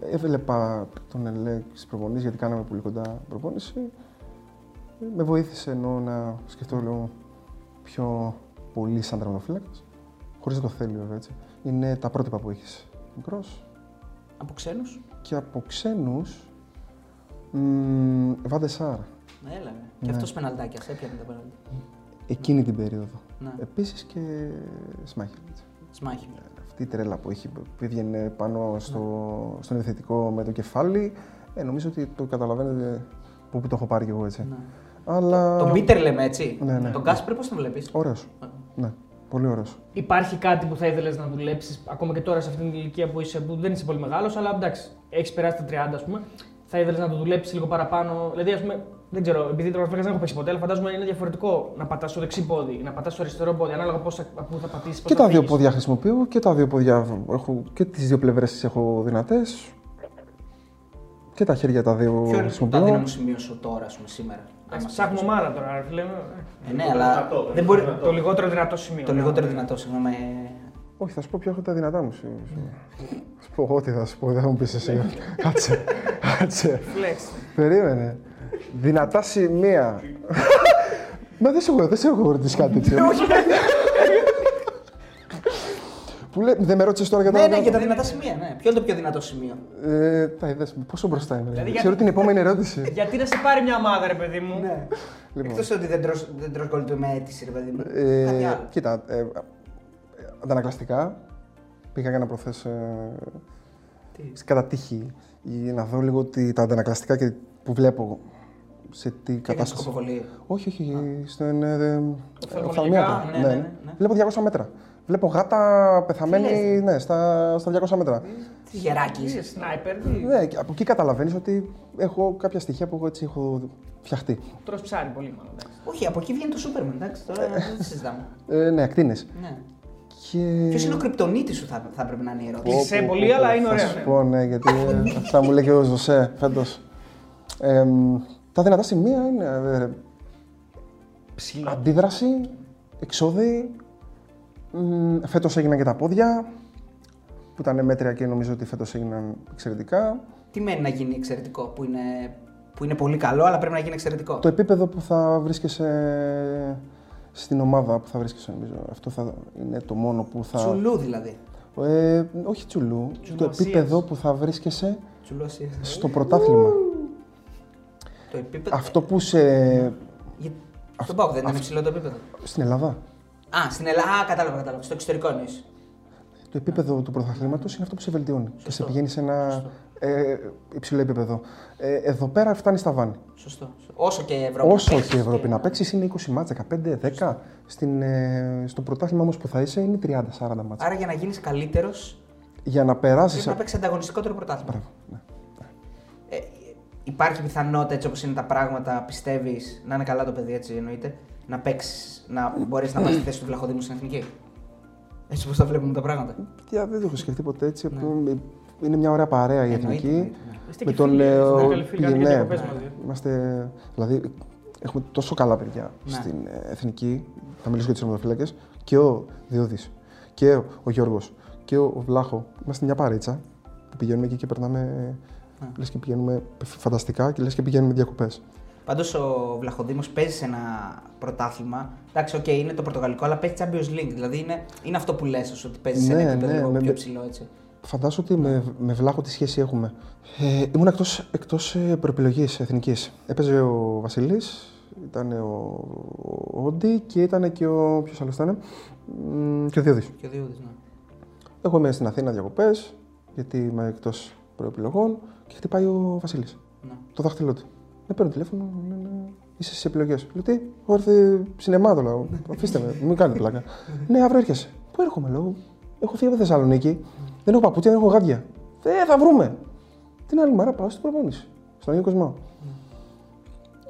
Έβλεπα τον Ελέ στις προπονήσεις γιατί κάναμε πολύ κοντά προπόνηση. Με βοήθησε ενώ να σκεφτώ λίγο πιο πολύ σαν τερματοφύλακα. Χωρίς να το θέλει βέβαια έτσι. Είναι τα πρότυπα που έχεις μικρός. Από ξένους; Και από ξένους. Βάντε Σάρ. Ναι, έλα. ναι. Και αυτός πεναλτάκια, έπιανε τα πεναλτάκια. Εκείνη την περίοδο. Ναι. Επίσης και Σμάχελ. έτσι. Σμάχη. Αυτή η τρέλα που έχει, που έβγαινε πάνω στο, στον επιθετικό με το κεφάλι, ε, νομίζω ότι το καταλαβαίνετε που, που το έχω πάρει κι εγώ έτσι. Ναι. Αλλά. Τον Πίτερ λέμε έτσι. Ναι, ναι. Τον Κάσπερ πώς τον βλέπεις; Ωραίος. Ναι, πολύ ωραίος. Υπάρχει κάτι που θα ήθελες να δουλέψεις ακόμα και τώρα σε αυτήν την ηλικία που είσαι, που δεν είσαι πολύ μεγάλος, αλλά εντάξει, έχεις περάσει τα 30 ας πούμε. Θα ήθελες να το δουλέψεις λίγο παραπάνω. Δηλαδή, ας πούμε, δεν ξέρω, επειδή τώρα δεν έχω παίξει ποτέ, αλλά φαντάζομαι είναι διαφορετικό να πατάς στο δεξί πόδι, να πατάς στο αριστερό πόδι, ανάλογα πώς θα, πού θα πατήσεις. Και τα δύο πόδια χρησιμοποιώ και τα δύο πόδια έχω, και τις δύο πλευρές τις έχω δυνατές. Και τα χέρια τα δύο Ποιο είναι το χρησιμοποιώ. αδύναμο σημείο σου τώρα, ας πούμε, σήμερα; Αν μας Ψάχνουμε πεις. ομάδα τώρα, ρε φίλε. Ε, ναι, αλλά δεν μπορεί. Το λιγότερο δυνατό σημείο. Το ναι. λιγότερο δυνατό, συγγνώμη. Όχι, θα σου πω ποια έχω τα δυνατά μου. σου- σου- Θα σου πω εγώ τι θα σου πω, δεν θα μου πεις εσύ. Κάτσε, κάτσε. Flex. Περίμενε. Δυνατά σημεία. Μα δεν σε έχω, δεν σε έχω ρωτήσει κάτι έτσι. Που λέει, δεν με ρώτησες τώρα για τα. Ναι, ναι, για τα δυνατά σημεία. Ναι. Ποιο είναι το πιο δυνατό σημείο; Ε, τα είδες, πόσο μπροστά είμαι. Δηλαδή, Ξέρω την επόμενη ερώτηση. Γιατί να σε πάρει μια ομάδα, ρε παιδί μου; Ναι. Λοιπόν. Εκτός ότι δεν τρως, δεν τρως κολλητό με αίτηση, ρε παιδί μου. Ε, Κάτι άλλο. κοίτα, ε, αντανακλαστικά πήγα για να προθέσω Τι; κατά τύχη για να δω λίγο τι, τα αντανακλαστικά και που βλέπω σε τι Και έκανες κατάσταση. σκοποβολή. Όχι, όχι, στον ε, δε- Οφθαλμολογικά, οφθαλμίατρο. ναι, ναι, ναι, ναι. Βλέπω 200 μέτρα. Βλέπω γάτα πεθαμένη λες; ναι, στα, στα 200 μέτρα. Τι γεράκι είσαι. Είσαι σνάιπερ, τι; Ναι, και από εκεί καταλαβαίνεις ότι έχω κάποια στοιχεία που εγώ έτσι έχω φτιαχτεί. Τρως ψάρι πολύ, μάλλον. εντάξει. Όχι, από εκεί βγαίνει το Σούπερμαν, εντάξει, τώρα δεν συζητάμε. Ε, ναι, ακτίνες. Ναι. Και... Ποιος είναι ο κρυπτονίτης σου, θα, θα πρέπει να είναι η ερώτηση; Κλεισέ πολύ, αλλά είναι Θα ωραία. σου ναι. πω, ναι, γιατί ε, αυτά μου λέει και ο Ζωσέ φέτος. Τα δυνατά σημεία είναι ε, αντίδραση, εξόδη. Φέτο φέτος έγιναν και τα πόδια, που ήταν μέτρια και νομίζω ότι φέτος έγιναν εξαιρετικά. Τι μένει να γίνει εξαιρετικό, που είναι, που είναι πολύ καλό, αλλά πρέπει να γίνει εξαιρετικό; Το επίπεδο που θα βρίσκεσαι στην ομάδα που θα βρίσκεσαι, νομίζω. Αυτό θα είναι το μόνο που θα... Τσουλού δηλαδή. Ε, όχι τσουλού, το Τσουλουασίας. επίπεδο που θα βρίσκεσαι Τσουλού ασίας. στο πρωτάθλημα. Το επίπεδο. Αυτό που σε... Για... Στον Πάοκ δεν ήταν υψηλό το επίπεδο. στην Ελλάδα. Α, στην Ελλάδα. Α, κατάλαβα, κατάλαβα. Στο εξωτερικό εννοείς. Το επίπεδο του πρωταθλήματος είναι αυτό που σε βελτιώνει και σε πηγαίνει σε ένα Σωστό. ε, υψηλό επίπεδο. Ε, εδώ πέρα φτάνει στα βάνη. Σωστό. Όσο και Ευρώπη. Όσο να και η παίξεις Ευρώπη να παίξει είναι 20 μάτσα, 15, 10. Στην, ε, στο πρωτάθλημα όμως που θα είσαι είναι 30-40 μάτσα. Άρα για να γίνεις καλύτερος Για να περάσεις. πρέπει να παίξεις ανταγωνιστικότερο πρωτάθλημα. Μπράβο. Ναι. Ε, υπάρχει πιθανότητα έτσι όπως είναι τα πράγματα, πιστεύεις να είναι καλά το παιδί έτσι εννοείται, να παίξεις, να μπορέσει να πάει στη θέση του Βλαχοδήμου στην εθνική; Έτσι όπως τα βλέπουμε τα πράγματα. Για, δεν το έχω σκεφτεί ποτέ έτσι. απλό- Είναι μια ωραία παρέα η Ναι. Εννοείται, εθνική. εννοείται, ναι. Είστε Με και τον φίλοι, είστε ε, καλοί φίλοι, κάνετε και ναι, διακοπές μαζί. Είμαστε. Δηλαδή, έχουμε τόσο καλά παιδιά Ναι. στην ε, εθνική. Θα μιλήσω για τους τερματοφύλακε. Και ο Διώδη. Και ο, ο Γιώργος. Και ο, ο Βλάχο. Είμαστε μια παρέτσα που πηγαίνουμε εκεί και περνάμε. Ναι. Λες και πηγαίνουμε φανταστικά και λες και πηγαίνουμε διακοπές. Πάντως ο Βλαχοδήμος παίζει σε ένα πρωτάθλημα. Εντάξει, οκ, είναι το πορτογαλικό, αλλά παίζει Champions League. Δηλαδή είναι, είναι αυτό που λες, ότι παίζεις σε Ναι, ένα επίπεδο ναι, λίγο με- πιο με- ψηλό έτσι. Φαντάσου ότι με, με Βλάχο τι σχέση έχουμε. Ε, ήμουν εκτός, εκτός ε, προεπιλογής εθνικής. Έπαιζε ο Βασιλής, ήταν ο, ο Όντι και ήταν και ο... ποιος άλλος ήταν, Μ, και ο Διούδης. Και ο Διούδης, ναι. Εγώ είμαι στην Αθήνα διακοπές, γιατί είμαι εκτός προεπιλογών και χτυπάει ο Βασίλης. ναι. Το δάχτυλό του. Με παίρνουν τηλέφωνο, μου λένε είσαι στι επιλογές. Λέω τι, έχω έρθει σινεμά το λέω. Αφήστε με, μην κάνει πλάκα. ναι, αύριο έρχεσαι. Πού έρχομαι, λέω. Έχω φύγει από τη Θεσσαλονίκη, δεν έχω παπούτσια, δεν έχω γάντια. Ε, θα βρούμε. Την άλλη μέρα πάω στην προπόνηση, στον Αγίο Κοσμό.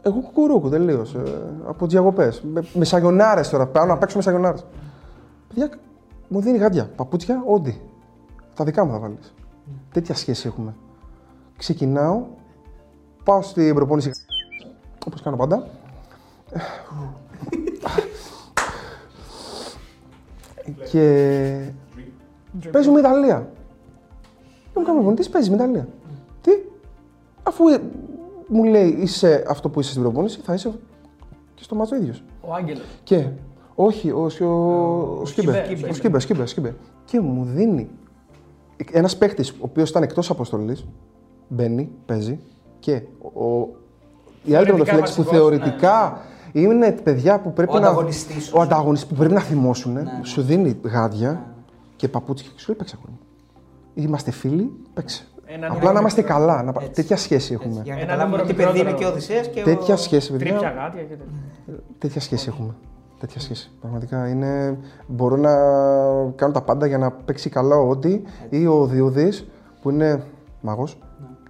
Εγώ κουκουρούκου τελείως. Ε, από διακοπές. Με, με σαγιονάρες τώρα. Πάω να παίξω με σαγιονάρες. Παιδιά, μου δίνει γάντια, παπούτσια, ό,τι. Τα δικά μου θα βάλεις. Τέτοια σχέση έχουμε. Ξεκινάω, πάω στην προπόνηση όπως κάνω πάντα. και παίζουμε Ιταλία. Δεν μου κάνει προπονητής, παίζει με Ιταλία. Τι, αφού ε, μου λέει είσαι αυτό που είσαι στην προπόνηση, θα είσαι και στο μάτσο ίδιος. Ο Άγγελος. Και όχι, ο, ο, ο, Σκίμπε. Σκίμπε. Ο Σκίμπε, Σκίμπε, Σκίμπε. Και μου δίνει ένας παίκτης ο οποίος ήταν εκτός αποστολής, μπαίνει, παίζει και ο, οι άλλοι Θεωρητικά τερματοφύλακε που βασικός, θεωρητικά είναι παιδιά που πρέπει Ο να. ανταγωνιστής σου. Ο ανταγωνιστής που πρέπει να θυμώσουν, ναι. σου δίνει γάντια και παπούτσια και σου λέει παίξε ακόμα. Είμαστε φίλοι, παίξε. Ένα Απλά νούμερο να είμαστε μικρότερο. καλά. Να... πα- Τέτοια σχέση έχουμε. Για να Ένα καταλάβουμε νούμερο τι παιδί είναι μικρότερο. και ο Οδυσσέας και Τέτοια ο... σχέση, παιδιά. Τρίπια γάτια και τέτοια. Τέτοια σχέση έχουμε. Τέτοια σχέση. Πραγματικά είναι. Μπορώ να κάνω τα πάντα για να παίξει καλά ο Όντι ή ο Διούδης που είναι μάγο.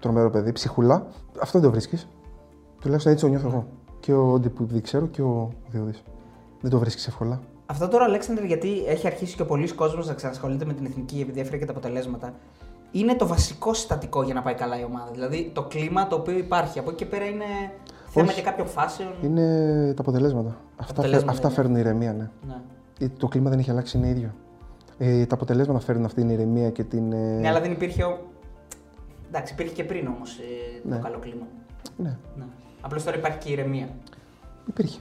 Τρομερό παιδί, ψυχουλά. Αυτό δεν το βρίσκεις. Τουλάχιστον έτσι το νιώθω εγώ. Και ο Όντι που δεν ξέρω και ο Διούδη. Δεν το βρίσκεις εύκολα. Αυτό τώρα, Αλέξανδρε, γιατί έχει αρχίσει και πολλοί κόσμος να ξανασχολείται με την εθνική επειδή έφερε και τα αποτελέσματα. Είναι το βασικό συστατικό για να πάει καλά η ομάδα. Δηλαδή το κλίμα το οποίο υπάρχει. Από εκεί και πέρα είναι θέμα Όχι. και κάποιων φάσεων. Είναι τα αποτελέσματα. Αυτά, φε- αποτελέσματα αυτά είναι. φέρνουν ηρεμία, ναι. Ναι. Ε, Το κλίμα δεν έχει αλλάξει, είναι ίδιο. Ε, τα αποτελέσματα φέρνουν αυτή την ηρεμία και την. ε, Ναι, αλλά δεν υπήρχε. Ο... Εντάξει, υπήρχε και πριν όμως Ναι. το καλό κλίμα. ναι, Ναι. Απλώς τώρα υπάρχει και η ηρεμία. υπήρχε.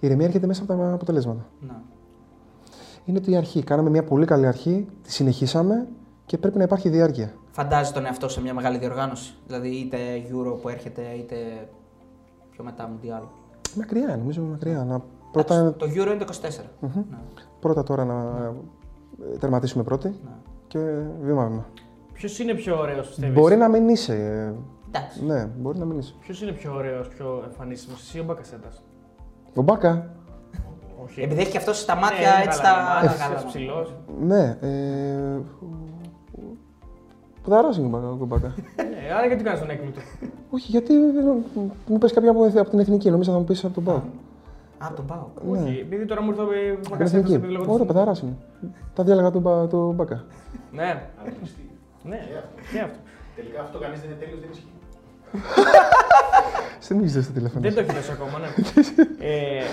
Η ηρεμία έρχεται μέσα από τα αποτελέσματα. Ναι. Είναι η αρχή. Κάναμε μια πολύ καλή αρχή, τη συνεχίσαμε και πρέπει να υπάρχει διάρκεια. Φαντάζει τον εαυτό σε μια μεγάλη διοργάνωση; Δηλαδή είτε Euro που έρχεται είτε πιο μετά Mundial. Μακριά, νομίζω μακριά. Να Εντάξει, πρώτα, Το Euro είναι το 24. Ναι. πρώτα τώρα να ε, τερματίσουμε πρώτοι Ναι. και βήμα-βήμα. Ποιος είναι πιο ωραίος, πιστεύει. Μπορεί να μην είσαι. ε, Εντάξει. Ναι, μπορεί να μην είσαι. Ποιος είναι πιο ωραίος, πιο εμφανίσιμος, εσύ ή ο Μπακασέτα. Ο Μπάκα, Όχι. Επειδή έχει και αυτός στα μάτια Ναι, έτσι καλά, τα. μάτια, τα καλά. ψηλός. ναι. Ε, Ποδαράς είναι ο Μπάκα. ο Μπάκα. Ναι, άρα γιατί κάνεις τον έκπληκτο; Όχι, γιατί ε, μου πες κάποια από, από την εθνική, νομίζω θα μου πεις από τον Πάο. Α, τον πάω. Όχι, επειδή τώρα μου ήρθε ο Από την Μπακασέτα εθνική. επειδή λόγω Ωραία, του. παιδαράς είναι. Τα διάλεγα του Μπα- του Μπάκα. Ναι. Ναι, και αυτό. Τελικά αυτό κανείς δεν είναι τέλειος, δεν ισχύει. Δεν έχεις δώσει το τηλέφωνο. Δεν το έχει δώσει ακόμα, ναι. ε,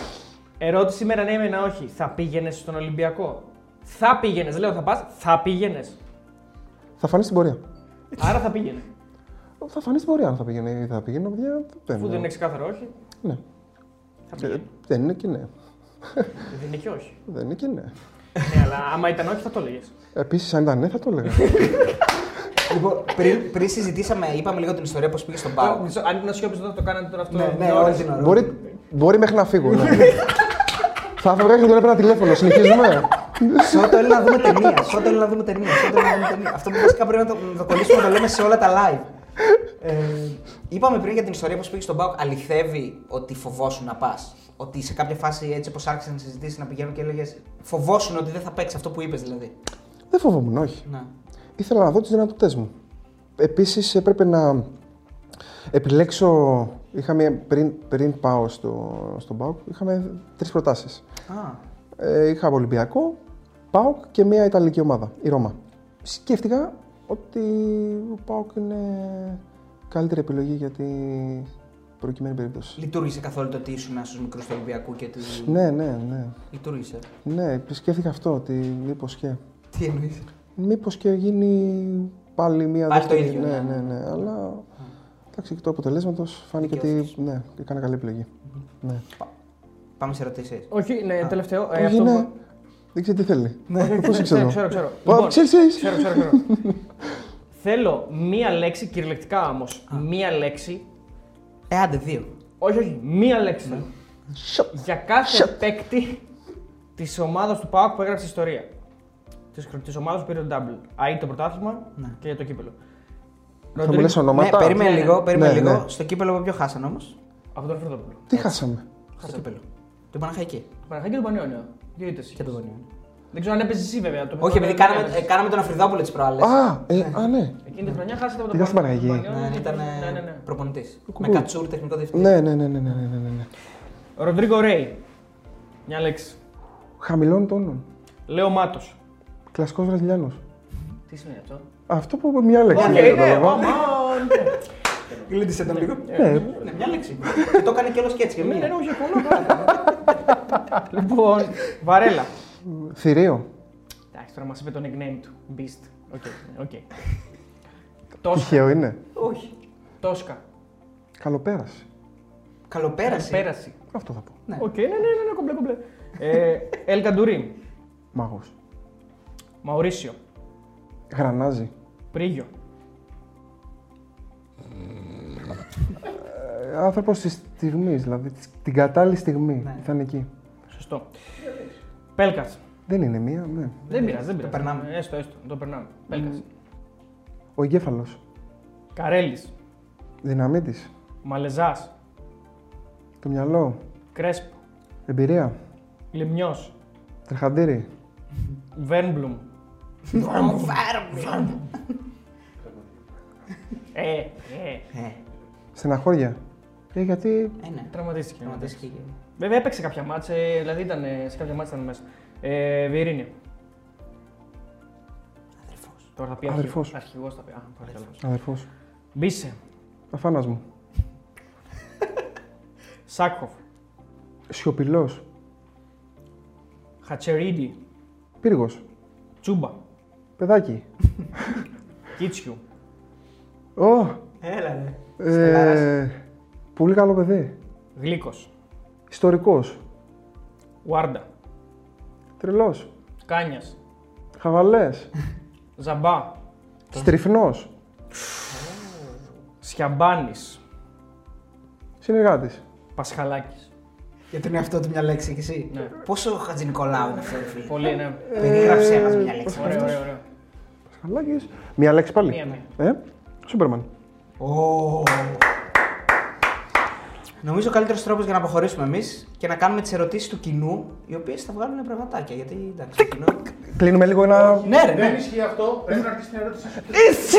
ερώτηση με ένα ναι ή με ένα όχι. Θα πήγαινες στον Ολυμπιακό; Θα πήγαινες, δεν λέω θα πας, θα πήγαινες. Θα φανείς στην πορεία. Άρα θα πήγαινε. Θα φανείς στην πορεία αν θα πηγαίνει ή θα πηγαίνει. Παιδιά, δεν, Αφού δεν είναι ξεκάθαρο όχι, Ναι. θα Ε, πήγαινε. δεν είναι και ναι. Δεν είναι και όχι. Δεν είναι και ναι. Ναι, αλλά άμα ήταν όχι θα το έλεγε. Επίσης, αν ήταν ναι, θα το έλεγα. Λοιπόν, πριν, πριν συζητήσαμε, είπαμε λίγο την ιστορία πώς πήγε στον Πάο. Αν ήταν σιώπης δεν θα το κάνατε τώρα αυτό. Ναι, ναι, την ώρα. όλη την ώρα. μπορεί, μπορεί μέχρι να φύγω. Ναι. θα έφευγα και τον έπαιρνα τηλέφωνο. Συνεχίζουμε. Σώτο, έλα να δούμε ταινία. Σώτο, έλα να δούμε ταινία. Σώτο, έλα να δούμε ταινία. Αυτό που βασικά πρέπει να το, να το κολλήσουμε να το λέμε σε όλα τα live. Ε, είπαμε πριν για την ιστορία πώς πήγε στον Πάο. Αληθεύει ότι φοβόσουν να πας; Ότι σε κάποια φάση έτσι όπως άρχισαν να συζητήσει να πηγαίνουν και έλεγες Φοβόσουν ότι δεν θα παίξεις αυτό που είπες δηλαδή. δεν φοβόμουν, όχι. Ναι. Ήθελα να δω τις δυνατότητές μου. Επίσης, έπρεπε να επιλέξω. Είχα μια, πριν, πριν πάω στο, στον ΠΑΟΚ, είχαμε τρεις προτάσεις. Α, Ε, είχα Ολυμπιακό, ΠΑΟΚ και μια Ιταλική ομάδα, η Ρώμα. Σκέφτηκα ότι ο ΠΑΟΚ είναι καλύτερη επιλογή για την προκειμένη περίπτωση. λειτουργήσε καθόλου το ότι ήσουν στους μικρούς του Ολυμπιακού και του. Ναι, ναι, ναι. Λειτουργήσε. Ναι, σκέφτηκα αυτό, ότι μήπως και... Τι εννοείς; Μήπως και γίνει πάλι μια Πάλι το δεύτερη- ίδιο, Ναι, ναι. ναι, ναι, αλλά... Εντάξει, εκ του αποτελέσματος φάνηκε ότι Δικαιώθηκες. ναι, έκανα καλή επιλογή. Ναι. Πάμε σε ερωτήσεις. Όχι, ναι, τελευταίο. ε, Όχι, αυτό ναι. που- Δεν ξέρω τι θέλει. Όχι, Πώς ξέρω, ξέρω. ξέρω, ξέρω. Πω, Λοιπόν, ξέρεις, ξέρεις. Ξέρω, ξέρω, ξέρω. Θέλω μία λέξη, κυριολεκτικά όμως. Μία λέξη. Ε, άντε, δύο. Όχι, όχι, μία λέξη θέλω. Shut. Για κάθε παίκτη της ομάδας του ΠΑΟΚ που έγραψε ιστορία. Της ομάδας που πήρε το double. Α, το πρωτάθλημα Ναι. και το κύπελο. Θα μου λες Ναι, ονόματα. περίμενε Ναι, ναι. λίγο, περίμενε Ναι, λίγο. ναι. Στο κύπελο ποιο χάσαν όμως; Από τον Αλφρεδόπουλο. Τι χάσαμε; Στο κύπελο. Την Παναχαϊκή. Το Παναγιώτη και τον Πανιόνιο. Δύο ήττες. Και τον Γονιό. Δεν ξέρω αν έπαιζε εσύ βέβαια. Το Όχι, επειδή δεν κάναμε, έπαιζες. ε, κάναμε τον Αφριδόπουλο τις προάλλες. Α, ε, α, ναι. Εκείνη τη χρονιά χάσατε από τον Πήγα στην Πανιόνιο. Παναγία. Τον Πανιόνιο, Ναι, ήταν Ναι, ναι, ναι. προπονητής. Με Κουκού. κατσούρ τεχνικό διευθυντή. Ναι, ναι, ναι, ναι, ναι, ναι, ναι, ναι. Ροντρίγκο Ρέι. Μια λέξη. Χαμηλών τόνων. Λέο Μάτος. Κλασικός Βραζιλιάνος. Τι σημαίνει αυτό; Αυτό που είπε μια λέξη. Οκ, δεν ναι, κατάλαβα. αμάν. Γλίτησε τον λίγο. Ναι, Ναι, μια λέξη. Και το έκανε και όλο και έτσι. και Ναι, μία. ναι, όχι, πολλά πράγματα. Λοιπόν, Βαρέλα. θηρίο. Εντάξει, τώρα μας είπε το nickname του. Beast. OK, OK. Τόσκα. Τυχαίο είναι. Όχι. Τόσκα. Καλοπέραση. Καλοπέραση. Πέραση. Αυτό θα πω. Ναι. Οκ, ναι, ναι, ναι, ναι, κομπλέ, κομπλέ. Ε, Ελ Καντουρί. Μάγο. Μαουρίσιο. Γρανάζι. Πρίγιο. Άνθρωπος της στιγμής, δηλαδή της- την κατάλληλη στιγμή. Ναι. Θα είναι εκεί. Σωστό. Πέλκας. Δεν είναι μία, ναι. Δεν πειράζει, δεν πειράζει. περνάμε. Ε, Έστω, έστω. Το περνάμε. Πέλκας. Ο εγκέφαλος. Καρέλης. Δυναμίτης. Μαλεζάς. Το μυαλό. Κρέσπο. Εμπειρία. Λιμιό. Τρεχαντήρι. Βέρμπλουμ. Ε, ε. Ε, Στεναχώρια. Ε, γιατί. ε, ναι. Τραυματίστηκε. Τραυματίστηκε. Βέβαια έπαιξε κάποια μάτσα, ε, δηλαδή ήταν, ε, σε κάποια μάτσα ήταν μέσα. Ε, Βιερίνια. Αδερφός. Τώρα θα πει Αδερφός. αρχηγός. θα πει. Α, πολύ καλό. Αδερφός. Μπίσε. Αφάνας μου. Σάκχοφ. Σιωπηλός. Χατσερίδη. Πύργος. Τσούμπα. Παιδάκι. Κίτσιου. Ω! Έλα, ρε. Ε, πολύ καλό παιδί. Γλίκο. Ιστορικός. Βάρντα. Τρελός. Κάνιας. Χαβαλές. Ζαμπά. Στριφνός. Σιαμπάνη. Συνεργάτης. Πασχαλάκης. Για τον εαυτό του μια λέξη κι εσύ. Ναι. Πόσο Χατζη Νικολάου είναι αυτό, ρε φίλε; Πολύ, ναι. Περιγράψε μα μια λέξη. Ωραίο, ωραίο, ωραίο. Χαλάκι. Μία λέξη πάλι. Μία, Ε, Σούπερμαν. Ω. Νομίζω ο καλύτερος τρόπος για να αποχωρήσουμε εμείς και να κάνουμε τις ερωτήσεις του κοινού, οι οποίες θα βγάλουν πραγματάκια. Γιατί εντάξει, το κοινό. Κλείνουμε λίγο ένα. ναι, ρε, Δεν ναι. ισχύει αυτό. Πρέπει να αρχίσει την ερώτηση σου. Εσύ!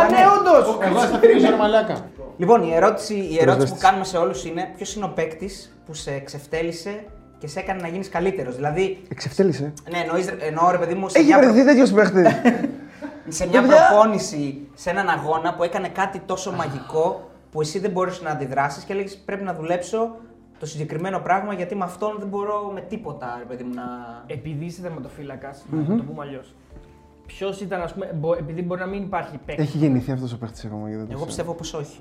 Α, ναι, όντως! Εγώ θα φύγει ένα μαλάκα. Λοιπόν, η ερώτηση, η ερώτηση που Προσδέστης. κάνουμε σε όλους είναι ποιος είναι ο παίκτης που σε εξευτέλισε και σε έκανε να γίνεις καλύτερος; Δηλαδή, Εξευτέλισε. ναι, εννοείς, εννοώ ρε παιδί μου σε Έχει μια, βρεθεί τέτοιος παίχτης. σε μια Παιδιά. προπόνηση, σε έναν αγώνα που έκανε κάτι τόσο μαγικό που εσύ δεν μπορείς να αντιδράσεις και έλεγες πρέπει να δουλέψω το συγκεκριμένο πράγμα γιατί με αυτόν δεν μπορώ με τίποτα ρε παιδί μου να... Επειδή είσαι τερματοφύλακα, να το πούμε αλλιώς. Ποιος ήταν, ας πούμε, μπο- επειδή μπορεί να μην υπάρχει παίκτη. Έχει γεννηθεί αυτός ο παίχτη ακόμα και δεν το Εγώ ξέρω. πιστεύω πως όχι.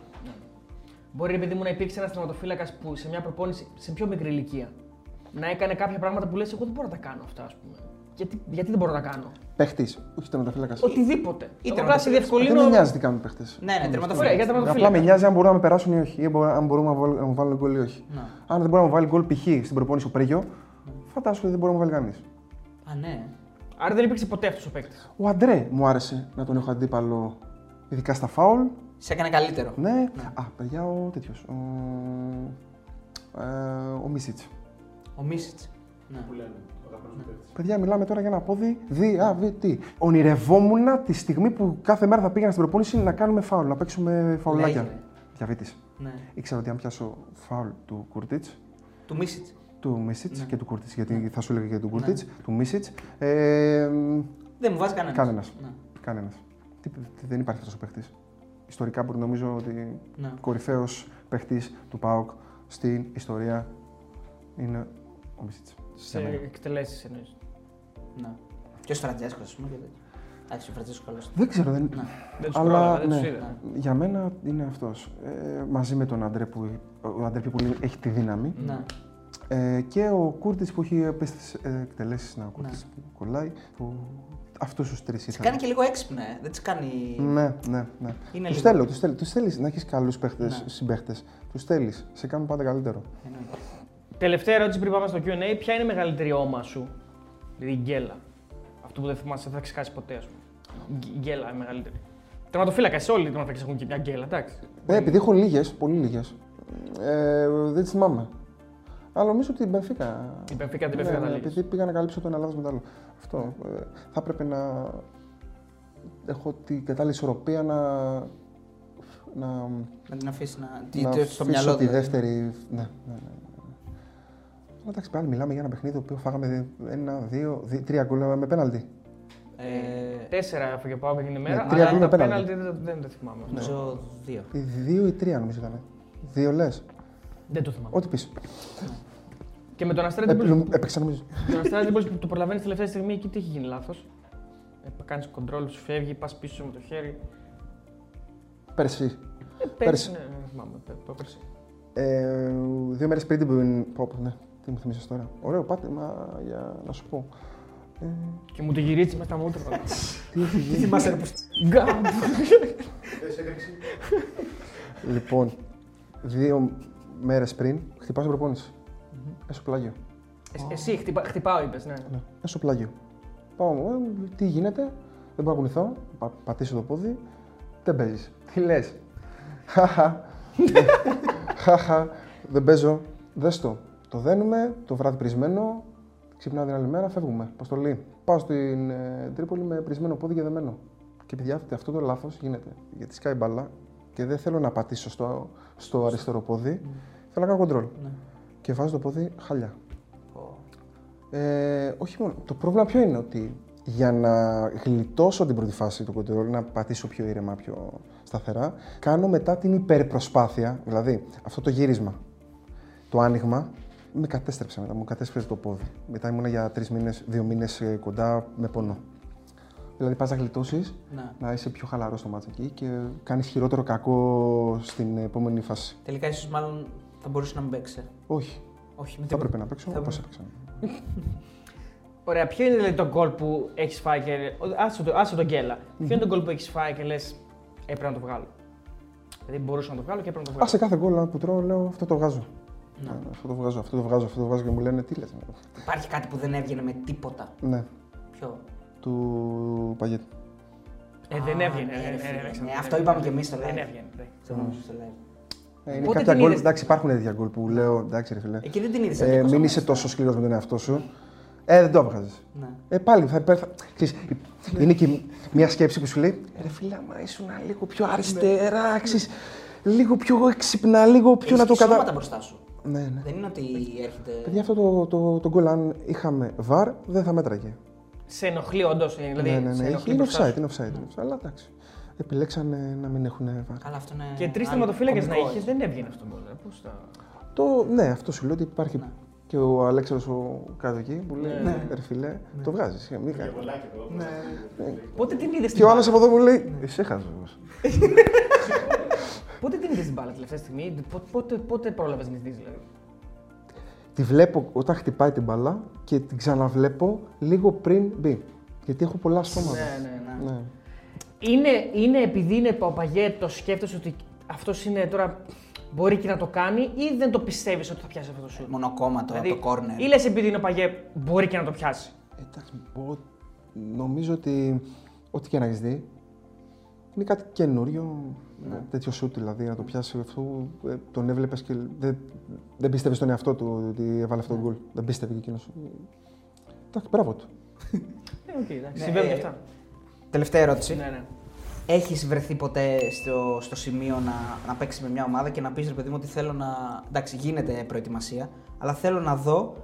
Μπορεί, επειδή μου να υπήρξε ένας τερματοφύλακα που σε μια προπόνηση σε πιο μικρή ηλικία να έκανε κάποια πράγματα που λες: Εγώ δεν μπορώ να τα κάνω αυτά, ας πούμε. Γιατί, γιατί δεν μπορώ να τα κάνω; Παίχτης, όχι τερματοφύλακας. Οτιδήποτε. Ή Εγώ απλά σε τερματοφύλακας. Δεν διευκολύνω. με νοιάζει τι κάνουν οι παίχτες. Ναι, ναι, Ωραία, για τερματοφύλακα. Απλά με τερματοφύλακα. νοιάζει αν μπορούν να με περάσουν ή όχι. Ή μπο- αν μπορούν να βάλουν- να μου βάλουν γκολ ή όχι. Ναι. Αν δεν μπορεί να μου βάλει γκολ π.χ. στην προπόνηση ο Πρέγιο, φαντάσου ότι δεν μπορεί να μου βάλει κανείς. Α, ναι. Άρα δεν υπήρξε ποτέ αυτός ο παίκτης. Ο Αντρέ μου άρεσε να τον έχω αντίπαλο, ειδικά στα φάουλ. Σε έκανε καλύτερο. Ναι. Α, παιδιά, ο τέτοιος. Ο, ε, ο Μίσιτς. Ο Μίσιτς. Ναι. Παιδιά, μιλάμε τώρα για ένα πόδι δι, α, β, τι. Ονειρευόμουν τη στιγμή που κάθε μέρα θα πήγαινα στην προπόνηση να κάνουμε φάουλ, να παίξουμε φαουλάκια. Λέγε. Διαβήτης. Ναι. Ήξερα ότι αν πιάσω φάουλ του Κουρτίτ, Του Μίσιτς. του Μίσιτς Ναι. και του Κουρτίτς, γιατί θα σου έλεγα και του Κουρτίτς, του Μίσιτς. Ε, Δεν μου βάζει κανένας. Κανένας. Ναι. Κανένας. Δεν υπάρχει αυτός ο παίχτης. Ιστορικά μπορεί νομίζω ότι Ναι. κορυφαίος παίχτης του ΠΑΟΚ στην ιστορία είναι ο Μίσιτς. Σε εκτελέσεις εννοείς. Ναι. Και ο Φραντζέσκο, ας πούμε. και τέτοιο. Εντάξει, ο Φραντζέσκο καλό. Δεν ξέρω, δεν... Ναι. Δεν τους Αλλά πρόλαβα, δεν ναι, τους είδα. για μένα είναι αυτός. Ε, μαζί με τον Αντρέ που, ο Αντρέ που έχει τη δύναμη. Ναι. Ε, και ο Κούρτης που έχει απέστει εκτελέσεις. Να, ο Κούρτης Ναι. που κολλάει. Που... Αυτούς τους τρεις Τι ήθελα. κάνει και λίγο έξυπνα, ε. δεν τι κάνει. Ναι, ναι, ναι. Είναι Τους λίγο- θέλω, τους θέλω. Τους θέλεις να έχεις καλούς παίχτες, Ναι. συμπαίχτες. Τους θέλεις. Σε κάνουν πάντα καλύτερο. Εννοείται. Τελευταία ερώτηση πριν πάμε στο QA. Ποια είναι η μεγαλύτερη όμα σου, δηλαδή η γκέλα. Αυτό που δεν θυμάσαι, δεν θα ξεχάσει ποτέ, ας πούμε. Γκ- Γκέλα η μεγαλύτερη. Τερματοφύλακα, σε όλοι οι τερματοφύλακες έχουν και μια γκέλα, εντάξει. Ε, επειδή έχω λίγες, πολύ λίγες. Ε, δεν τις θυμάμαι. Αλλά νομίζω ότι την Μπενφίκα. Η Μπενφίκα την Ναι, Μπενφίκα ναι, τα επειδή λίγες. πήγα να καλύψω το ένα λάθο με το άλλο. Αυτό. Ε, θα έπρεπε να έχω την κατάλληλη ισορροπία να. να, Να την αφήσεις να. τι- να τι- στο αφήσω μυαλό τη του. δεύτερη. Ναι, ναι, ναι. Ναι. Αλλά εντάξει, πάλι μιλάμε για ένα παιχνίδι το οποίο φάγαμε ένα, δύο, δι- τρία γκολ με πέναλτι. Ε, Τέσσερα έφαγε πάω εκείνη την μέρα, τρία αλλά γκολ τα με πέναλτι. πέναλτι δεν, δεν, δεν θυμάμαι. νομίζω δύο. Οι Δύο ή τρία νομίζω ήταν. Δύο λες. Δεν το θυμάμαι. Ό,τι πεις. Και με τον Αστέρα την Πόλη- Έπαιξα νομίζω. τον Αστέρα την Πόλη που το προλαβαίνεις τελευταία στιγμή, εκεί τι έχει γίνει λάθος. Ε, Κάνεις κοντρόλ, σου φεύγει, πας πίσω με το χέρι. Πέρσι. Ε, Πέρσι. πέρσι. Ναι, ναι, δεν θυμάμαι. πέ- πέρσι. Ε, δύο μέρες πριν την. Πω, πω, ναι, τι μου θυμίσες τώρα. Ωραίο πάτημα για να σου πω. Ε, Και μου το γυρίσει με στα μούτρα. τι έχει γίνει; Θυμάσαι ρε, πως- Γκάμπ. λοιπόν, δύο μέρες πριν χτυπάω στην προπόνηση. Έσω πλάγιο. Ε, Εσύ χτυπά, χτυπάω, είπες, ναι. Ναι, έσω πλάγιο. Πάω, ε, τι γίνεται, δεν μπορώ να κουνηθώ, πα, πατήσω το πόδι, δεν παίζεις. Τι λες; Χαχα. Χαχα. Δεν παίζω. Δες το. Το δένουμε, το βράδυ πρισμένο, ξυπνάω την άλλη μέρα, φεύγουμε. Αποστολή. Πάω στην ε, Τρίπολη με πρισμένο πόδι και δεμένο. Και παιδιά, αυτό- αυτό το λάθος γίνεται. Γιατί σκάει μπάλα και δεν θέλω να πατήσω στο, στο αριστερό πόδι. Θέλω να κάνω κοντρόλ. Και βάζω το πόδι χαλιά. Ε, όχι μόνο. Το πρόβλημα ποιο είναι ότι για να γλιτώσω την πρώτη φάση του κοντρόλ, να πατήσω πιο ήρεμα, πιο σταθερά, κάνω μετά την υπερπροσπάθεια, δηλαδή αυτό το γύρισμα, το άνοιγμα, με κατέστρεψε μετά, μου κατέστρεψε το πόδι. Μετά ήμουνα για τρεις μήνες, δύο μήνες κοντά με πόνο. Δηλαδή πας να γλιτώσεις, Ναι. να είσαι πιο χαλαρός στο μάτσο εκεί και κάνεις χειρότερο κακό στην επόμενη φάση. Τελικά ίσως μάλλον θα μπορούσε να μην παίξει. Όχι. Όχι, με Θα τίποτα. έπρεπε να παίξω, Θα όπως έπρεπε. έπαιξα. Ωραία, ποιο είναι δηλαδή, το γκολ που έχεις φάει και. Άσε το, άσε τον γκέλα. Ποιο είναι το γκολ που έχεις φάει και λες, έπρεπε να το βγάλω. Δηλαδή μπορούσα να το βγάλω και έπρεπε να το Α, βγάλω. σε κάθε γκολ που τρώω, λέω αυτό το βγάζω. Ναι. Ναι, αυτό το βγάζω, αυτό το βγάζω, αυτό το βγάζω και μου λένε τι λες. Υπάρχει κάτι που δεν έβγαινε με τίποτα. Ναι, Ποιο; του Παγέτη. Ε, δεν Α, έβγαινε. ναι, ναι, ρε ναι, φίλε. ναι, Ναι, ναι, αυτό ναι, είπαμε ναι, και εμείς στο Δεν live. έβγαινε. ναι. Στο νομίζω στο live. Ε, είναι Πότε κάποια την γκολ, είδες; εντάξει, υπάρχουν τέτοια γκολ που λέω εντάξει, ρε φίλε. Εκεί δεν την είδες. Ε, μην είσαι τόσο σκληρός με τον εαυτό σου. Ε, δεν το έβγαζε. Ναι. Ε, πάλι θα υπέρ. θα- ξέρεις, είναι και μια σκέψη που σου λέει ρε φίλε, άμα ήσουν λίγο πιο αριστερά, ξέρεις, λίγο πιο έξυπνα, λίγο πιο να το κατα... κατα... μπροστά σου. Ναι, ναι. Δεν είναι ότι έρχεται. Παιδιά, αυτό το, το, το γκολ, αν είχαμε βαρ, δεν θα μέτραγε. Σε ενοχλεί όντως. Δηλαδή, ναι, ναι, σε ναι. ενοχλεί Είναι μπροστά offside, σου. είναι offside. είναι offside, Αλλά εντάξει. Επιλέξανε να μην έχουν βαρ. Καλά, αυτό είναι. Και τρεις άλλο τερματοφύλακε να κωμικό, είχες, έτσι. δεν έβγαινε αυτό το γκολ. ε, Πώς τα. Το, ναι, αυτό σου λέω ότι υπάρχει Ναι. και ο Αλέξανδρος ο κάτω εκεί που λέει Ναι. ναι, ρε φιλέ, το βγάζεις, ε, μην κάνεις». Πότε την είδες Και ο άλλος από εδώ μου λέει, εσύ χάζος. Πότε την είδε την μπάλα τελευταία στιγμή, πότε, πότε, πότε πρόλαβες να τη δεις δηλαδή; Τη βλέπω όταν χτυπάει την μπαλά και την ξαναβλέπω λίγο πριν μπει. Γιατί έχω πολλά στόματα. Ναι, ναι, ναι. Ναι. Είναι, είναι επειδή είναι ο Παγέ, το σκέφτεσαι ότι αυτός είναι τώρα. Μπορεί και να το κάνει ή δεν το πιστεύεις ότι θα πιάσει αυτό το σου. Μονοκόμματο από το corner. Ή λες επειδή είναι ο Παγέ, μπορεί και να το πιάσει; Εντάξει, πω, νομίζω ότι ό,τι και να έχεις δει είναι κάτι καινούριο. Ναι. Τέτοιο σουτ δηλαδή, να το πιάσει αυτό. ε, τον έβλεπες και δεν, δεν πίστευε στον εαυτό του ότι έβαλε αυτό το γκολ. Δεν πίστευε και εκείνος. Εντάξει, μπράβο του. Ε, οκ, εντάξει. Ναι, Συμβαίνουν ε, και αυτά. Τελευταία ερώτηση. Ναι, ναι. Έχεις βρεθεί ποτέ στο, στο σημείο να, να παίξεις με μια ομάδα και να πεις ρε παιδί μου ότι θέλω να. Εντάξει, γίνεται προετοιμασία, αλλά θέλω να δω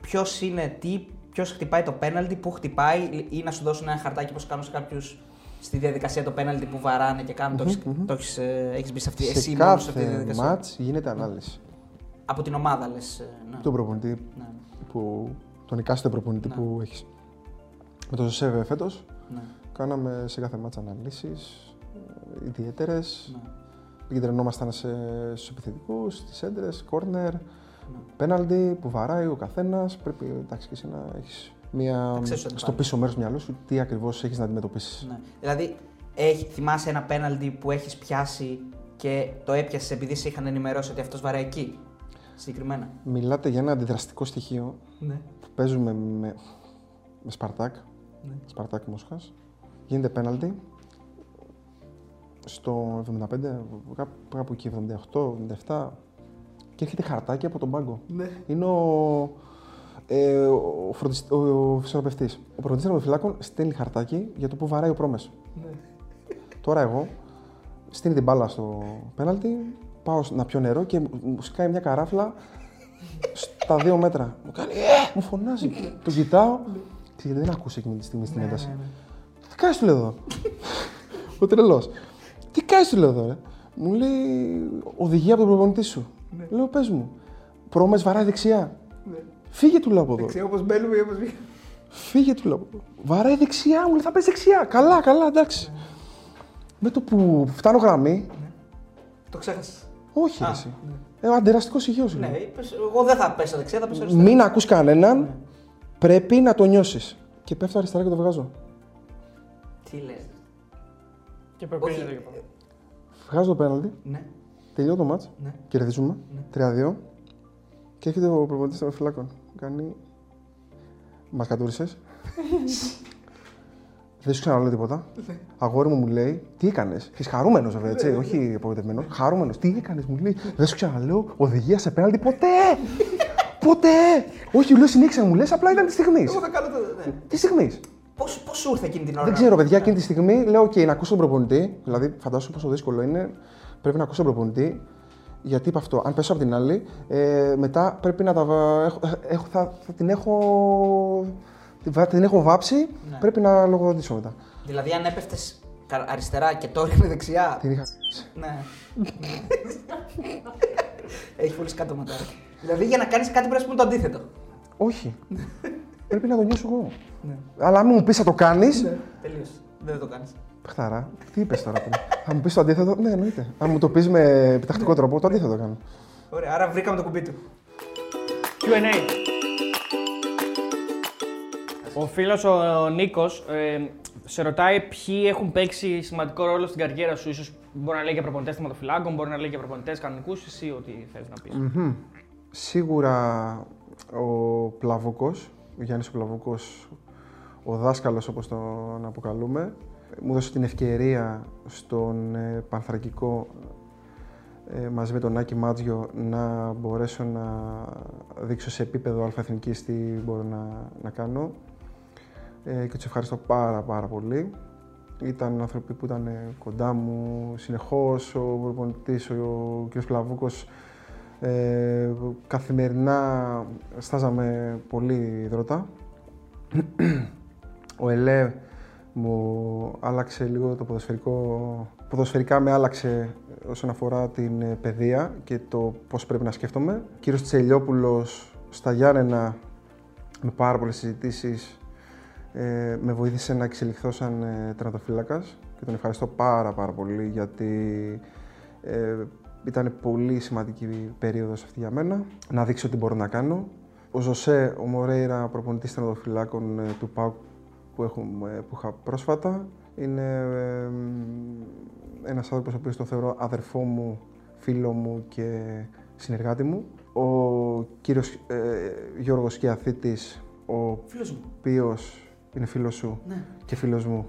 ποιος είναι τι, ποιος χτυπάει το πέναλτι, πού χτυπάει, ή να σου δώσουν ένα χαρτάκι όπως κάνουν σε κάποιους στη διαδικασία το πέναλτι που βαράνε και κάνουν. Το έχεις- Το έχεις, ε, έχεις μπει σε αυτή, εσύ Σε μόνο σε αυτή τη κάθε διαδικασία. μάτς γίνεται ανάλυση. Από την ομάδα λες. Ναι. Τον προπονητή Ναι, που, τον εκάστοτε προπονητή Ναι. που έχεις. Με τον Ζωσέβε φέτος ναι, κάναμε σε κάθε μάτσα αναλύσεις ιδιαίτερες. ναι. Επικεντρωνόμασταν σε, στους επιθετικούς, στις έντρες, κόρνερ, Ναι. πέναλτι που βαράει ο καθένας. Πρέπει εντάξει, και εσύ να έχεις μια, ξέρεις ότι στο πάλι. πίσω μέρος του μυαλού σου τι ακριβώς έχεις να αντιμετωπίσεις. Ναι. Δηλαδή, έχει, θυμάσαι ένα πέναλτι που έχεις πιάσει και το έπιασες επειδή σε είχαν ενημερώσει ότι αυτός βαράει εκεί. Συγκεκριμένα; Μιλάτε για ένα αντιδραστικό στοιχείο Ναι. που παίζουμε με, με Σπαρτάκ, Ναι. Σπαρτάκ Μόσχας. Γίνεται πέναλτι. στο 75, κάπου- κάπου εκεί, 78, 77 και έρχεται χαρτάκι από τον πάγκο. Είναι ο, ε, ο, φροντισ- ο, ο φυσιοθεραπευτής. Ο προπονητής τερματοφυλάκων στέλνει χαρτάκι για το που βαράει ο πρόμες. Τώρα εγώ στείνει την μπάλα στο πέναλτι, πάω να πιω νερό και μου μου σκάει μια καράφλα στα δύο μέτρα. Μου κάνει, «Ε!» μου φωνάζει. το κοιτάω. Και γιατί δεν ακούσει εκείνη τη στιγμή στην ένταση. Τι κάνεις του λέω εδώ. Ο τρελός. Τι κάνεις του λέω εδώ, ρε. Μου λέει οδηγία από τον προπονητή σου. Λέω πες μου. Πρόμες βαράει δεξιά. Φύγε του λέω από εδώ. Όπως μπαίνουμε ή όπως βγαίνουμε. Φύγε του λέω από εδώ. Βαράει δεξιά, μου λέει θα πες δεξιά. Καλά, καλά, εντάξει. Με το που φτάνω γραμμή, Το ξέχασες. όχι ρε εσύ. Ε, ο αντεραστικός υγιός Ναι, είναι. είπες, εγώ δεν θα πέσω δεξιά, θα πέσω αριστερά. Μην ακούς κανέναν, πρέπει να το νιώσεις. Και πέφτω αριστερά και το βγάζω. Τι λες. Και προκρίνεται Όχι. και πάνω. Βγάζω το πέναλτι, Ναι. τελειώνει το μάτς, Ναι. κερδίζουμε, 3-2 και έρχεται ο προπονητής των φυλάκων. Κάνει... Μας κατούρισες. Δεν σου ξαναλέω τίποτα. Αγόρι μου μου λέει, τι έκανες; Και χαρούμενος βέβαια, έτσι, όχι απογοητευμένος. Χαρούμενος, τι έκανες, μου λέει. Δεν σου ξαναλέω οδηγία σε πέναλτι ποτέ! ποτέ! Όχι, λέω συνέχισα να μου λες, απλά ήταν της στιγμής. Εγώ θα κάνω το. Ναι. Της στιγμής. Πώ πώς σου ήρθε εκείνη την ώρα; Δεν ξέρω, παιδιά, εκείνη τη στιγμή λέω: OK, να ακούσω τον προπονητή. Δηλαδή, φαντάσου πόσο δύσκολο είναι. Πρέπει να ακούσω τον προπονητή. Γιατί είπα αυτό, αν πέσω από την άλλη, ε, μετά πρέπει να τα. βα- Έχω, έχω, θα, θα την έχω. Θα την έχω βάψει, πρέπει να λογοδοτήσω μετά. Δηλαδή, αν έπεφτες αριστερά και το ρίχνει δεξιά. Την είχα. Ναι. Έχει πολύ κάτω μετά. Δηλαδή, για να κάνεις κάτι πρέπει να σου πούνε το αντίθετο. Όχι. πρέπει να το νιώσω εγώ. Αλλά αν μου πεις θα το κάνεις. Τελείως. Δεν το κάνεις. Πεχταρά, τι είπες τώρα πριν; θα μου πεις το αντίθετο, ναι, εννοείται. Αν μου το πεις με επιτακτικό τρόπο, το αντίθετο κάνω. Ωραία, άρα βρήκαμε το κουμπί του. Q&A. Ο φίλος ο Νίκος ε, σε ρωτάει ποιοι έχουν παίξει σημαντικό ρόλο στην καριέρα σου. Ίσως μπορεί να λέει για προπονητές θεματοφυλάκων, μπορεί να λέει για προπονητές κανονικούς, εσύ ό,τι θες να πεις. Σίγουρα ο Πλαβούκος, ο Γιάννης ο Πλαβούκος, ο δάσκαλος όπως τον αποκαλούμε, μου έδωσε την ευκαιρία στον ε, Πανθρακικό ε, μαζί με τον Άκη Μάτζιο να μπορέσω να δείξω σε επίπεδο αλφαεθνικής τι μπορώ να, να κάνω ε, και τους ευχαριστώ πάρα πάρα πολύ. Ήταν άνθρωποι που ήταν ε, κοντά μου συνεχώς, ο προπονητής, ο, ο κ. Πλαβούκος ε, καθημερινά στάζαμε πολύ υδρότα. Ο ΕΛΕ μου άλλαξε λίγο το ποδοσφαιρικό... Ποδοσφαιρικά με άλλαξε όσον αφορά την ε, παιδεία και το πώς πρέπει να σκέφτομαι. Ο κύριος Τσελιόπουλος στα Γιάννενα με πάρα πολλές συζητήσεις ε, με βοήθησε να εξελιχθώ σαν ε, τερματοφύλακας και τον ευχαριστώ πάρα πάρα πολύ γιατί ε, ήταν πολύ σημαντική περίοδος αυτή για μένα, να δείξω τι μπορώ να κάνω. Ο Ζωσέ, ο Μορέιρα, προπονητής τερματοφυλάκων ε, του ΠΑΟΚ που, έχουμε, που είχα πρόσφατα, είναι ε, ένας άνθρωπος ο οποίος τον θεωρώ αδερφό μου, φίλο μου και συνεργάτη μου. Ο κύριος ε, Γιώργος Κιαθήτης, ο Φίλος μου. οποίος είναι φίλος σου Ναι. και φίλος μου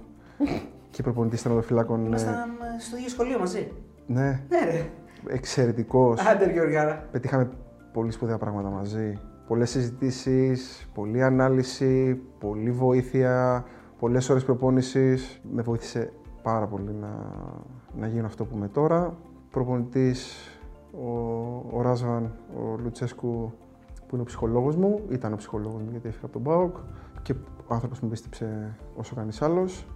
και προπονητής τερματοφυλάκων. ε, Ήμασταν ε, στο ίδιο σχολείο μαζί. ναι, Ναι, ρε. εξαιρετικός. Άντερ Γεωργάρα. Πετύχαμε πολύ σπουδαία πράγματα μαζί. Πολλές συζητήσεις, πολλή ανάλυση, πολλή βοήθεια, πολλές ώρες προπόνησης. Με βοήθησε πάρα πολύ να, να γίνω αυτό που είμαι τώρα. Προπονητής ο, ο Ράσβαν, ο Λουτσέσκου, που είναι ο ψυχολόγος μου, ήταν ο ψυχολόγος μου γιατί έφυγα από τον ΠΑΟΚ και ο άνθρωπος που με πίστεψε όσο κανείς άλλος.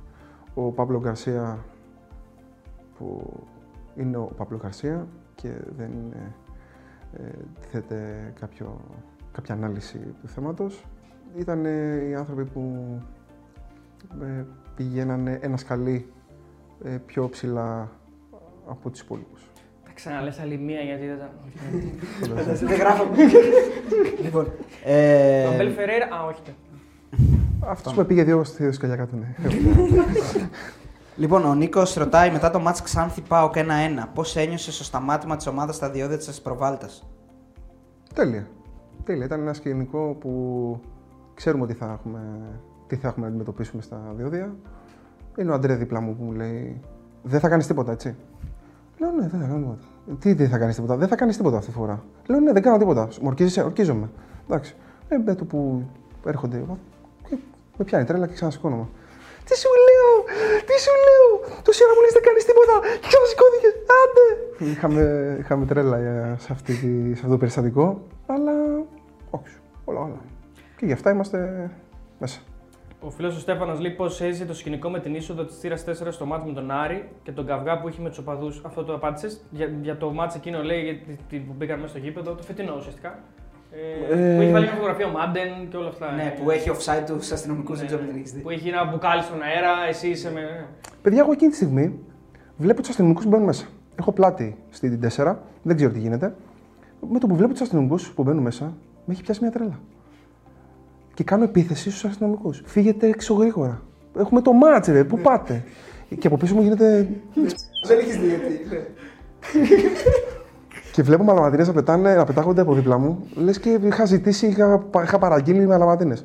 Ο Παύλο Γκαρσία, που είναι ο Παύλο Γκαρσία και δεν είναι ε, τίθεται κάποιο, κάποια ανάλυση του θέματος. Ήταν οι άνθρωποι που ε, πηγαίνανε ένα σκαλί ε, πιο ψηλά από τους υπόλοιπους. Θα ξαναλες άλλη μία γιατί δεν ήταν... Δεν γράφω. Λοιπόν. ε, Το Μπέλ Φεραίρα, α όχι. Αυτός που με πήγε δύο στη σκαλιά κάτω, ναι. Λοιπόν, ο Νίκος ρωτάει μετά το μάτς Ξάνθη Πάοκ 1-1. Πώς ένιωσες στο σταμάτημα της ομάδας στα διόδια της Προβάλτα. Τέλεια. Τέλεια. Ήταν ένας σκηνικό που ξέρουμε ότι θα έχουμε, τι θα έχουμε να αντιμετωπίσουμε στα διόδια. Είναι ο Αντρέ δίπλα μου που μου λέει δεν θα κάνεις τίποτα, έτσι; Λέω ναι, δεν θα κάνω τίποτα. Τι δεν θα κάνεις τίποτα, δεν θα κάνεις τίποτα αυτή τη φορά; Λέω ναι, δεν κάνω τίποτα. Μου ορκίζεσαι, ορκίζομαι. Εντάξει. Ε, με το που έρχονται. και Με πιάνει τρέλα και ξανασηκώνομαι. Τι σου λέω, τι σου λέω. Τόση ώρα μου λες δεν κάνεις τίποτα και ξανασηκώθηκε. Άντε. Είχαμε, είχαμε τρέλα ε, σε, αυτή, τη- σε αυτό το περιστατικό. Αλλά όχι, όλα, όλα. Και γι' αυτά είμαστε μέσα. Ο φίλος ο Στέφανος λέει πώς έζησε το σκηνικό με την είσοδο της θύρας 4 στο μάτι με τον Άρη και τον καυγά που είχε με τους οπαδούς. Αυτό το απάντησες. Για, για το μάτι εκείνο λέει γιατί τι- που μπήκαν μέσα στο γήπεδο, το φετινό ουσιαστικά. Ε, Ε, που έχει βάλει μια φωτογραφία ο Μάντεν και όλα αυτά. Ναι, Ε, που έχει offside τους αστυνομικούς, ναι, δεν ξέρω αν την έχεις δει. Που έχει ένα μπουκάλι στον αέρα, εσύ είσαι με. ναι. Παιδιά, εγώ εκείνη τη στιγμή βλέπω τους αστυνομικούς που μπαίνουν μέσα. Έχω πλάτη στην 4, δεν ξέρω τι γίνεται. Με το που βλέπω τους αστυνομικούς που μπαίνουν μέσα, με έχει πιάσει μια τρέλα. Και κάνω επίθεση στους αστυνομικούς. Φύγετε έξω γρήγορα. Έχουμε το μάτς, ρε, πού πάτε; Και από πίσω μου γίνεται. Δεν έχεις δει γιατί. ναι. Και βλέπω μαλαματίνε να, πετάνε, να πετάγονται από δίπλα μου. Λες και είχα ζητήσει, είχα, πα- είχα παραγγείλει μαλαματίνε.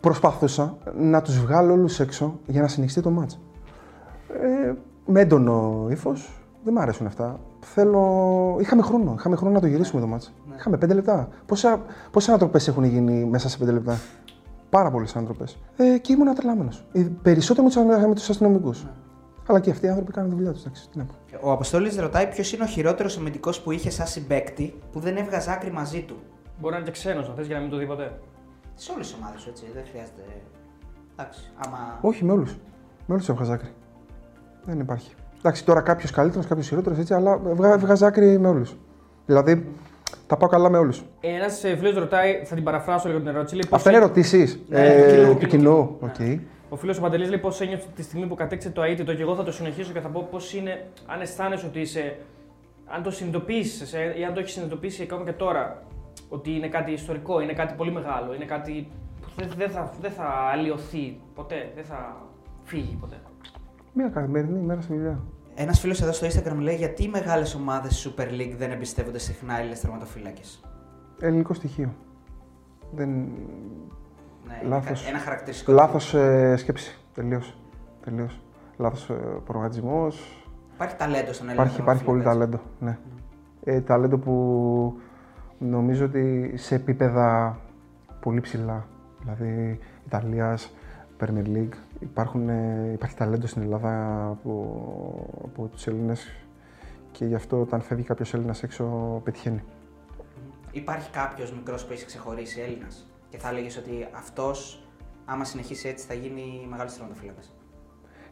Προσπαθούσα να τους βγάλω όλους έξω για να συνεχιστεί το μάτς. Ε, με έντονο ύφος. Δεν μ' αρέσουν αυτά. Θέλω... Είχαμε χρόνο. Είχαμε χρόνο να το γυρίσουμε το μάτς. Είχαμε πέντε λεπτά. Πόσα, πόσες ανατροπές έχουν γίνει μέσα σε πέντε λεπτά; Πάρα πολλές ανατροπές. Ε, και ήμουν ατρελάμενος. Περισσότερο με τους με τους αστυνομικούς. Αλλά και αυτοί οι άνθρωποι κάνουν τη δουλειά τους. Τι να πω. Ο Αποστόλης ρωτάει ποιος είναι ο χειρότερος αμυντικός που είχε σαν συμπέκτη που δεν έβγαζε άκρη μαζί του. Μπορεί να είναι και ξένος να θες για να μην το δει ποτέ. Σε όλες τις ομάδες σου έτσι, δεν χρειάζεται. Εντάξει, άμα. Όχι, με όλους. Με όλους έβγαζα άκρη. Δεν υπάρχει. Εντάξει, τώρα κάποιος καλύτερος, κάποιος χειρότερος έτσι, αλλά έβγα- έβγαζα άκρη με όλους. Δηλαδή, τα πάω καλά με όλους. Ένας φίλος ρωτάει, θα την παραφράσω λίγο την ερώτηση. Λέει, πώς Αυτά είναι έ- ερωτήσεις Ναι, του κοινού, του του κοινού. κοινού. Οκ. Ο φίλος ο Παντελής λέει πώς ένιωσε τη στιγμή που κατέκτησε το αήττητο και εγώ θα το συνεχίσω και θα πω πώς είναι, αν αισθάνεσαι ότι είσαι, αν το συνειδητοποιήσει ή αν το έχεις συνειδητοποιήσει ακόμα και τώρα, ότι είναι κάτι ιστορικό, είναι κάτι πολύ μεγάλο, είναι κάτι που δεν, δεν θα, δεν θα αλλοιωθεί ποτέ, δεν θα φύγει ποτέ. Μία καθημερινή ημέρα στη δουλειά. Ένας φίλος εδώ στο Instagram λέει γιατί οι μεγάλες ομάδες Super League δεν εμπιστεύονται συχνά Έλληνες τερματοφύλακε. Ελληνικό στοιχείο. Δεν... Ναι, Λάθος. είναι Ένα χαρακτηριστικό. Λάθος ε, σκέψη. Τελείως. Τελείως. Λάθος ε, προγραμματισμός. Υπάρχει ταλέντο στον Έλληνα. Υπάρχει, υπάρχει πολύ τερματοφύλακα, ταλέντο. Ναι. Ε, ταλέντο που νομίζω ότι σε επίπεδα πολύ ψηλά. Δηλαδή Ιταλίας, Premier League. Υπάρχουν, ε, υπάρχει ταλέντο στην Ελλάδα από, από τους Έλληνες και γι' αυτό όταν φεύγει κάποιος Έλληνας έξω πετυχαίνει. Υπάρχει κάποιος μικρός που έχει ξεχωρίσει Έλληνας και θα έλεγες ότι αυτός, άμα συνεχίσει έτσι, θα γίνει μεγάλος τερματοφύλακα.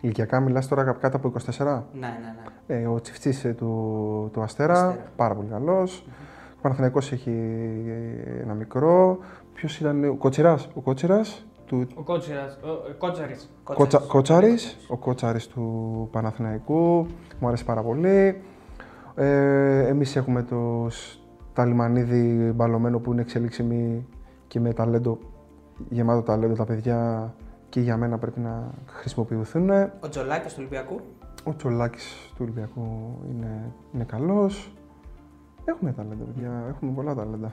Ηλικιακά μιλάς τώρα κάτω από 24. Ναι, ναι, ναι. Ε, ο Τσιφτής ε, του, του Αστέρα, Αστέρα. πάρα πολύ καλός. Ο Παναθηναϊκός έχει ε, ένα μικρό. Ποιος ήταν, ο Κότσιρας, ο Κότσιρας του Ο Κότσιρας, ο, ε, Κότσαρης. Κότσα, Κότσαρης, ο Κότσαρης του Παναθηναϊκού, μου αρέσει πάρα πολύ. Ε, εμείς έχουμε το Ταλιμανίδη μπαλωμένο που είναι εξελίξιμη και με ταλέντο, γεμάτο ταλέντο τα παιδιά και για μένα πρέπει να χρησιμοποιηθούν. Ο Τζολάκης του Ολυμπιακού. Ο Τσολάκης του Ολυμπιακού είναι, είναι καλός. Έχουμε ταλέντα, παιδιά. Έχουμε πολλά ταλέντα.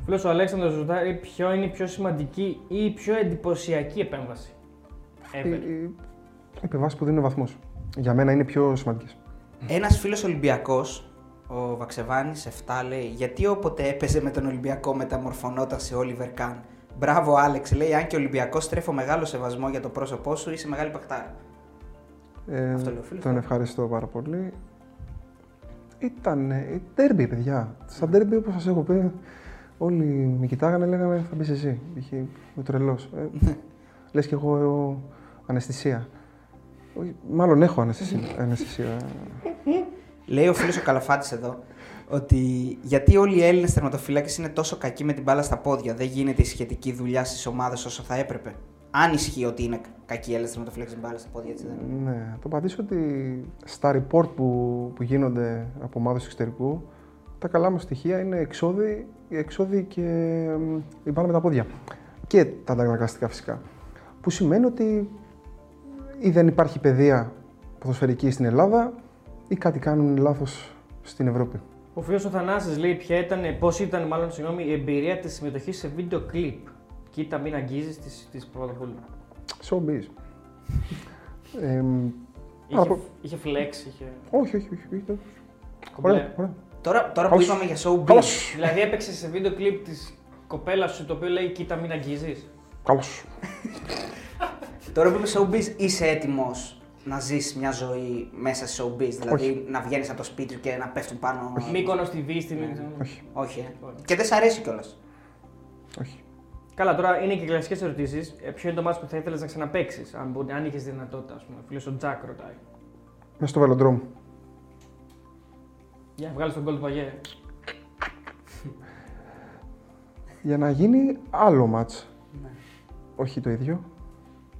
Ο φίλος ο Αλέξανδρος ρωτάει ποιο είναι η πιο σημαντική ή η πιο εντυπωσιακή επέμβαση. Οι, Ever. οι, οι επιβάσεις που δίνουν βαθμούς. Για μένα είναι οι πιο σημαντικές. Ένας φίλος Ολυμπιακός, ο Βαξεβάνης 7, λέει: Γιατί όποτε έπαιζε με τον Ολυμπιακό μεταμορφωνόταν σε Όλιβερ Καν. Μπράβο, Άλεξ, λέει: Αν και Ολυμπιακός τρέφω μεγάλο σεβασμό για το πρόσωπό σου, είσαι μεγάλη παχτάρα. Ε, Αυτό λέει ο φίλος. τον ευχαριστώ πάρα πολύ. Ήταν ε, τέρμπι, παιδιά. Στα τέρμπι, όπως σας έχω πει, όλοι με κοιτάγανε, λέγανε θα μπεις εσύ. Είχε ο τρελός. Ε, λες κι εγώ ε, αναισθησία. Όχι, Μάλλον έχω αναισθησία. αναισθησία. Λέει ο φίλος ο Καλαφάτης εδώ ότι γιατί όλοι οι Έλληνες τερματοφύλακες είναι τόσο κακοί με την μπάλα στα πόδια. Δεν γίνεται η σχετική δουλειά στις ομάδες όσο θα έπρεπε. Αν ισχύει ότι είναι κακοί οι Έλληνες τερματοφύλακες με την μπάλα στα πόδια, έτσι δεν είναι. Ναι, θα το απαντήσω ότι στα report που, που γίνονται από ομάδες εξωτερικού, τα καλά μας στοιχεία είναι εξόδοι, εξόδοι και μ, η μπάλα με τα πόδια. Και τα αντανακλαστικά φυσικά. Που σημαίνει ότι ή δεν υπάρχει παιδεία ποδοσφαιρική στην Ελλάδα ή κάτι κάνουν λάθος στην Ευρώπη. Ο φίλος ο Θανάσης λέει ποια ήταν, πώς ήταν μάλλον συγγνώμη, η εμπειρία της συμμετοχής σε βίντεο κλιπ. Κοίτα μην αγγίζεις της, της Παπαδοπούλου. Showbiz. ε, μ, Είχε, πω- είχε flex, είχε. Όχι, όχι, όχι. όχι. κομπλέ. Ωραία, ωραία. Τώρα, τώρα που Καλώς. είπαμε για showbiz. Καλώς. Δηλαδή έπαιξες σε βίντεο κλιπ της κοπέλας σου το οποίο λέει Κοίτα, μην αγγίζεις. Καλώς. Τώρα που είμαι showbiz, είσαι έτοιμος να ζεις μια ζωή μέσα σε showbiz. Δηλαδή να βγαίνεις από το σπίτι σου και να πέφτουν πάνω. Μήκονο TV στην. Όχι, Όχι, ε. Και δεν σ' αρέσει κιόλας. όχι. Καλά, τώρα είναι και κλασικές ερωτήσεις. Ποιο είναι το μάτι που θα ήθελες να ξαναπέξει, αν, μπορεί- αν είχες δυνατότητα, ας πούμε. Φίλος ο Τζακ ρωτάει. Μέσα στο βελοντρόμ. Για να βγάλει τον κόλ του Παγέ. Για να γίνει άλλο μάτς. Όχι το ίδιο.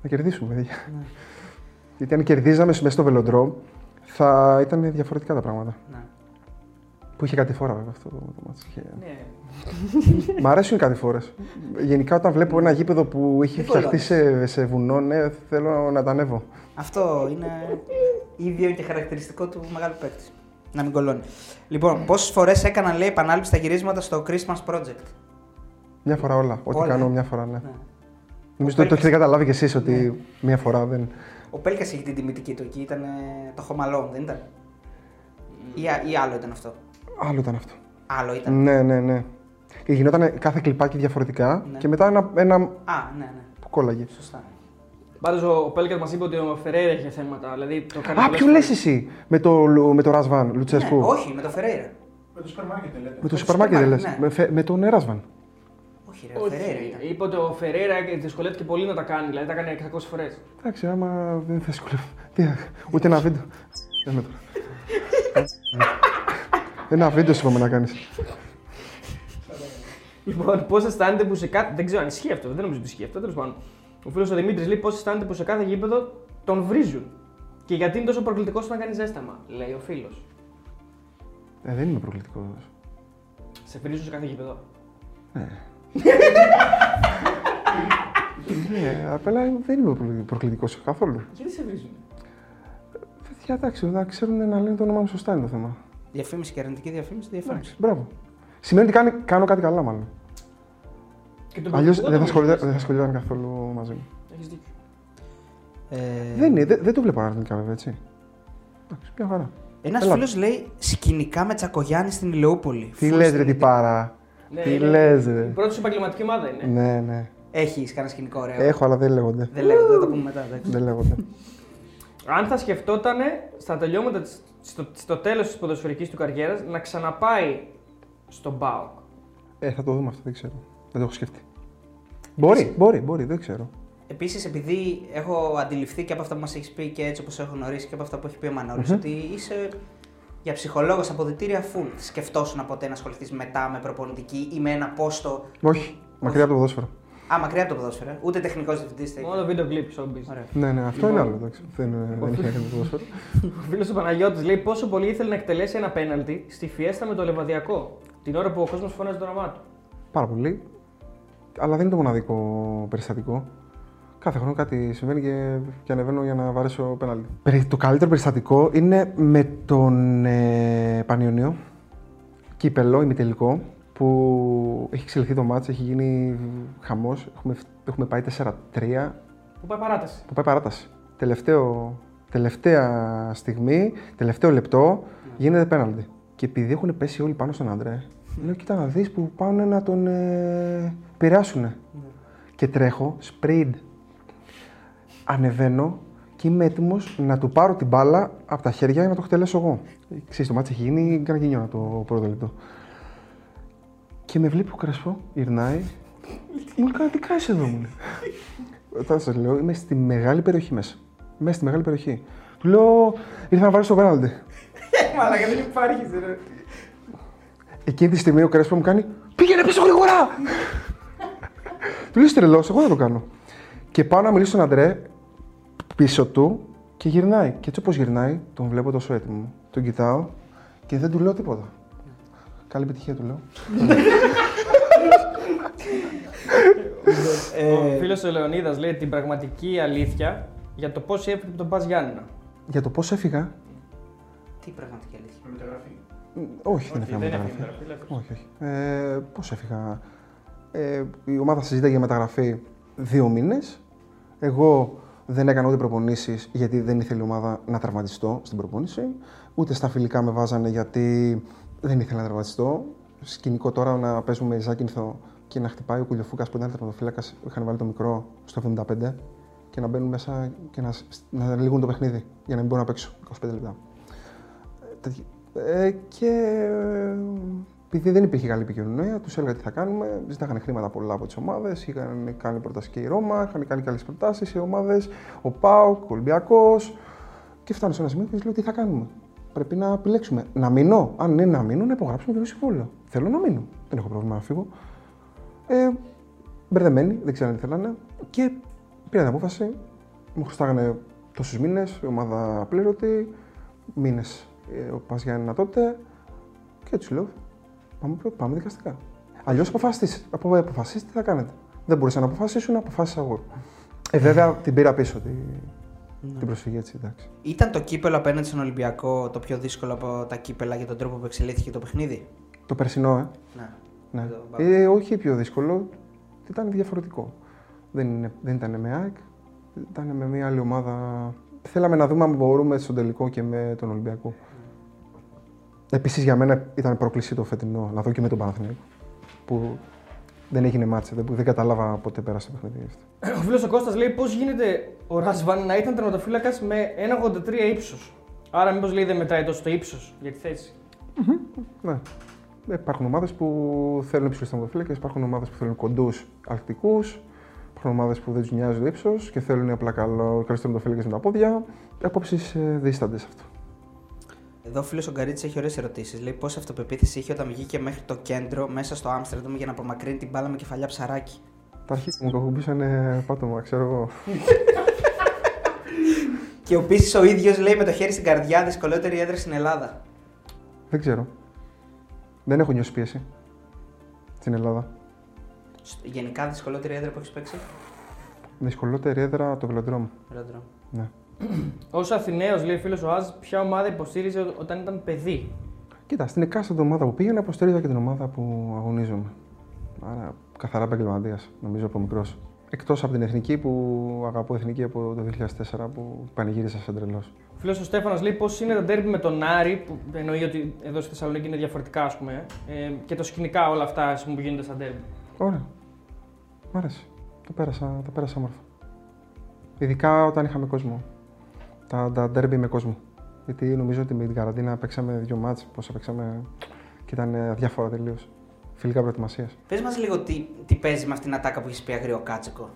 Να κερδίσουμε, παιδιά. Γιατί αν κερδίζαμε μέσα στο βελοντρόμ, θα ήταν διαφορετικά τα πράγματα. Ναι. Που είχε κάτι φορά βέβαια αυτό το, το μάτς. Είχε... Ναι. Μ' αρέσουν κάτι φορές. Γενικά όταν βλέπω ένα γήπεδο που έχει Δεν φτιαχτεί κολλάς. σε, σε βουνό, ναι, θέλω να τα ανέβω. Αυτό είναι ίδιο και χαρακτηριστικό του μεγάλου παίκτη. Να μην κολώνει. Λοιπόν, πόσες φορές έκαναν λέει επανάληψη τα γυρίσματα στο Christmas Project; Μια φορά όλα. Ό,τι Όλα, κάνω ε. μια φορά, ναι. Ναι. Νομίζω ότι το έχετε καταλάβει κι εσείς ότι Ναι. μια φορά δεν. Ο Πέλκα έχει την τιμητική του εκεί, ήταν ε, το Home Alone, δεν ήταν; Ή, α- ή άλλο ήταν αυτό; Άλλο ήταν αυτό. Άλλο ήταν. Ναι, ναι, ναι. Και γινόταν κάθε κλιπάκι διαφορετικά Ναι. και μετά ένα, ένα Α, ναι, ναι. που κόλλαγε. Σωστά. Πάντως ο Πέλκερ μας είπε ότι ο Φεραίρα είχε θέματα. Δηλαδή το κάνει Α, πολλές ποιο λες φορές. εσύ με το, Λου- με το Ρασβάν, Λουτσέσκου; Ναι, όχι, με το Φεραίρα. Με το σούπερ μάρκετ λέτε. Με το το σούπερ μάρκετ δεν λες. σούπερ Με, φε- με τον Ρασβάν. Όχι, ρε, ο Φεραίρα Όχι. ήταν. Είπε ότι ο Φεραίρα δυσκολεύτηκε πολύ να τα κάνει. Δηλαδή τα έκανε 600 φορές. Εντάξει, άμα δεν θα σκολεύω. Τι, ούτε ένα βίντεο. Δεν με τώρα. Ένα βίντεο σου είπαμε να κάνεις. Λοιπόν, πώς αισθάνεται που σε κάθε. Δεν ξέρω αν ισχύει αυτό, δεν νομίζω ότι ισχύει αυτό. Τέλος πάντων. Ο φίλος ο Δημήτρης λέει πώς αισθάνεται που σε κάθε γήπεδο τον βρίζουν. Και γιατί είναι τόσο προκλητικός να κάνεις ζέσταμα, λέει ο φίλος. Ε, δεν είμαι προκλητικός. Σε βρίζουν σε κάθε γήπεδο. Ναι, απλά δεν είμαι προκλητικός καθόλου. Γιατί σε βρίζουν. Παιδιά, εντάξει, να ξέρουν να λένε το όνομά μου σωστά είναι το θέμα. Διαφήμιση και αρνητική διαφήμιση, διαφήμιση. Εντάξει, μπράβο. Σημαίνει ότι κάνει, κάνω κάτι καλά, μάλλον. Και τον Αλλιώς προκλητικό δεν θα τον ασχολιόταν βρίζουν. δεν θα ασχολιόταν καθόλου μαζί μου. Έχεις δίκιο. Ε, Δεν, είναι, δεν, δεν το βλέπω αρνητικά, βέβαια, έτσι. Εντάξει, μια χαρά. Ένας Έλα. φίλος λέει σκηνικά με Τσακογιάννη στην Ηλεούπολη. Τι Full λες, ρε, στην τι πάρα. Ναι, Τι είναι- λες, Η ρε. πρώτη σου επαγγελματική ομάδα είναι. Ναι, ναι. Έχεις κανένα σκηνικό ωραίο; Έχω, αλλά δεν λέγονται. Δεν λέγονται, θα το πούμε μετά. εντάξει. Δεν λέγονται. Αν θα σκεφτόταν στα τελειώματα της, στο, στο τέλος της ποδοσφαιρικής του καριέρας να ξαναπάει στον Μπάουκ. Ε, θα το δούμε αυτό, δεν ξέρω. Δεν το έχω σκεφτεί. Μπορεί, μπορεί, μπορεί, δεν ξέρω. Επίσης, επειδή έχω αντιληφθεί και από αυτά που μας έχεις πει και έτσι όπως έχω γνωρίσει και από αυτά που έχει πει ο μανωλης ότι είσαι για ψυχολόγος από διτήρια full. Σκεφτόσουν ποτέ να ασχοληθείς μετά με προπονητική ή με ένα πόστο. Όχι, μακριά από το ποδόσφαιρο. Α, μακριά από το ποδόσφαιρο. ε. Ούτε τεχνικός διευθυντής. Μόνο βίντεο κλειπ, showbiz. Ωραία. Ναι, ναι, αυτό είναι άλλο. Εντάξει. Δεν, δεν έχει να κάνει με το ποδόσφαιρο. Ο φίλος του Παναγιώτης λέει πόσο πολύ ήθελε να εκτελέσει ένα πέναλτι στη φιέστα με το λεβαδιακό. Την ώρα που ο κόσμος φώναζε το όνομά του. Πάρα πολύ. Αλλά δεν είναι το μοναδικό περιστατικό. Κάθε χρόνο κάτι συμβαίνει και, και ανεβαίνω για να βαρέσω πέναλτι. Περι- Το καλύτερο περιστατικό είναι με τον ε, Πανιωνίο, κύπελο, ημιτελικό, που έχει εξελιχθεί το μάτς, έχει γίνει χαμός. Έχουμε, έχουμε πάει 4-3, Που πάει παράταση. που πάει παράταση. Τελευταίο, τελευταία στιγμή, τελευταίο λεπτό, γίνεται πέναλτι. Και επειδή έχουν πέσει όλοι πάνω στον άντρε, λέω κοίτα να δεις που πάνε να τον ε, επηρεάσουνε. Και τρέχω, sprint. Ανεβαίνω και είμαι έτοιμος να του πάρω την μπάλα από τα χέρια για να το εκτελέσω εγώ. Ξέρεις, το μάτι έχει γίνει καρκινιό το πρώτο λεπτό. Και με βλέπει ο Κρεσπό, γυρνάει. Μου λέει, τι κάνεις εδώ, μου λέει. Όταν σας λέω, είμαι στη μεγάλη περιοχή μέσα. Μέσα στη μεγάλη περιοχή. Του λέω, ήρθα να βάλω στο πέναλτι. Μαλάκα δεν υπάρχεις, ρε. Εκείνη τη στιγμή ο Κρέσπο μου κάνει, πήγαινε πίσω γρήγορα! Του λέω, τρελός, εγώ θα το κάνω. Και πάω να μιλήσω στον Αντρέ πίσω του και γυρνάει. Και έτσι όπως γυρνάει, τον βλέπω τόσο έτοιμο. Τον κοιτάω και δεν του λέω τίποτα. Καλή επιτυχία του λέω. Ο φίλος ο Λεωνίδας λέει την πραγματική αλήθεια για το πώς έφυγε από τον Πας Γιάννηνα. Για το πώς έφυγα; Τι πραγματική αλήθεια; Με μεταγραφή. μ, Όχι, δεν έφυγα δεν μεταγραφή. έφυγε μεταγραφή, Όχι, όχι. Ε, πώς έφυγα; Ε, η ομάδα συζήταγε για μεταγραφή δύο μήνες. Εγώ Δεν έκανα ούτε προπονήσεις γιατί δεν ήθελε η ομάδα να τραυματιστώ στην προπόνηση. Ούτε στα φιλικά με βάζανε γιατί δεν ήθελα να τραυματιστώ. Σκηνικό τώρα να παίζουμε Ζάκυνθο και να χτυπάει ο Κουλιοφούκας που ήταν τερματοφύλακα. Είχαν βάλει το μικρό στο 75 και να μπαίνουν μέσα και να, να λύγουν το παιχνίδι για να μην μπορώ να παίξω 25 λεπτά. Τέτοια- Ε, και ε, επειδή δεν υπήρχε καλή επικοινωνία, τους έλεγα τι θα κάνουμε. Ζητάγανε χρήματα πολλά από τις ομάδες. Είχαν κάνει πρόταση και η Ρώμα, είχαν κάνει καλέ προτάσεις οι ομάδες, ο Πάουκ, ο Ολυμπιακός. Και φτάνω σε ένα σημείο και τους λέω τι θα κάνουμε; Πρέπει να επιλέξουμε. Να μείνω; Αν είναι να μείνω, να υπογράψουμε και το συμβόλαιο. Θέλω να μείνω. Δεν έχω πρόβλημα να φύγω. Ε, μπερδεμένοι, δεν ξέρανε τι θέλανε. Και πήρα την απόφαση. Μου χρωστάγανε τόσους μήνες, η ομάδα πλήρωτη, μήνες ο Πας Γιάννηνα τότε. Και τους λέω: Πάμε, πάμε δικαστικά. Αλλιώς αποφασίστε, απο, αποφασίστε τι θα κάνετε. Δεν μπορούσα να αποφασίσουν, αποφάσισα εγώ. Ε, βέβαια την πήρα πίσω τη, την προσφυγή έτσι, εντάξει. Ήταν το κύπελο απέναντι στον Ολυμπιακό το πιο δύσκολο από τα κύπελα για τον τρόπο που εξελίχθηκε το παιχνίδι; Το περσινό, ε. Ναι. Ναι. Εδώ, πάμε. Ε, όχι πιο δύσκολο, ήταν διαφορετικό. Δεν, είναι, δεν ήταν με ΑΕΚ, ήταν με μια άλλη ομάδα. Θέλαμε να δούμε αν μπορούμε στον τελικό και με τον Ολυμπιακό. Επίσης για μένα ήταν πρόκληση το φετινό, να δω και με τον Παναθηναϊκό. Που δεν έγινε μάτσα, δεν, δεν κατάλαβα πότε πέρασε το παιχνίδι αυτό. Ο φίλος ο Κώστας λέει πώς γίνεται ο Ράσβαν να ήταν τερματοφύλακας με 1,83 ύψος; Άρα, μήπως λέει δεν μετράει τόσο το ύψος για τη θέση; Ναι. Υπάρχουν ομάδες που θέλουν υψηλούς τερματοφύλακες, υπάρχουν ομάδες που θέλουν κοντούς αρκτικούς, υπάρχουν ομάδες που δεν τους νοιάζει το ύψος και θέλουν απλά καλό, καλούς τερματοφύλακες με τα πόδια. Οι απόψεις ε, δίστανται σε αυτό. Εδώ ο φίλος ο Γκαρίτης έχει ωραίες ερωτήσεις. Λέει πόση αυτοπεποίθηση είχε όταν βγήκε μέχρι το κέντρο μέσα στο Άμστερνταμ για να απομακρύνει την μπάλα με κεφαλιά ψαράκι. Τα αρχίδια μου κοκκουμπήσαν πάτωμα, ξέρω εγώ. Και επίσης ο ίδιος λέει με το χέρι στην καρδιά δυσκολότερη έδρα στην Ελλάδα. Δεν ξέρω. Δεν έχω νιώσει πίεση στην Ελλάδα. Σ- Γενικά δυσκολότερη έδρα που έχεις παίξει; Δυσκολότερη έδρα το βελοντρόμ. Velodrome. Ναι. Ω Αθηναίος, λέει ο φίλος ο Αζ, ποια ομάδα υποστήριζε όταν ήταν παιδί; Κοίτα, στην εκάστοτε ομάδα που πήγαινα, υποστήριζα και την ομάδα που αγωνίζομαι. Άρα, καθαρά επαγγελματίας, νομίζω από μικρός. Εκτός από την εθνική που αγαπώ εθνική από το 2004 που πανηγύρισα σαν τρελός. Ο φίλος ο Στέφανος λέει πώς είναι τα ντέρμπι με τον Άρη, που εννοεί ότι εδώ στη Θεσσαλονίκη είναι διαφορετικά, ας πούμε, ε, και το σκηνικά όλα αυτά ας πούμε, που γίνονται στα ντέρμπι. Ωραία. Μ' άρεσε. Το πέρασα, το πέρασα όμορφα. Ειδικά όταν είχαμε κόσμο. Τα, τα ντέρμπι με κόσμο. Γιατί νομίζω ότι με την καραντίνα παίξαμε δύο μάτς, πόσα παίξαμε και ήταν ε, αδιάφορα τελείως. Φιλικά προετοιμασίας. Πες μας λίγο τι, τι παίζει με αυτήν την ατάκα που έχεις πει αγρίο Κάτσικο.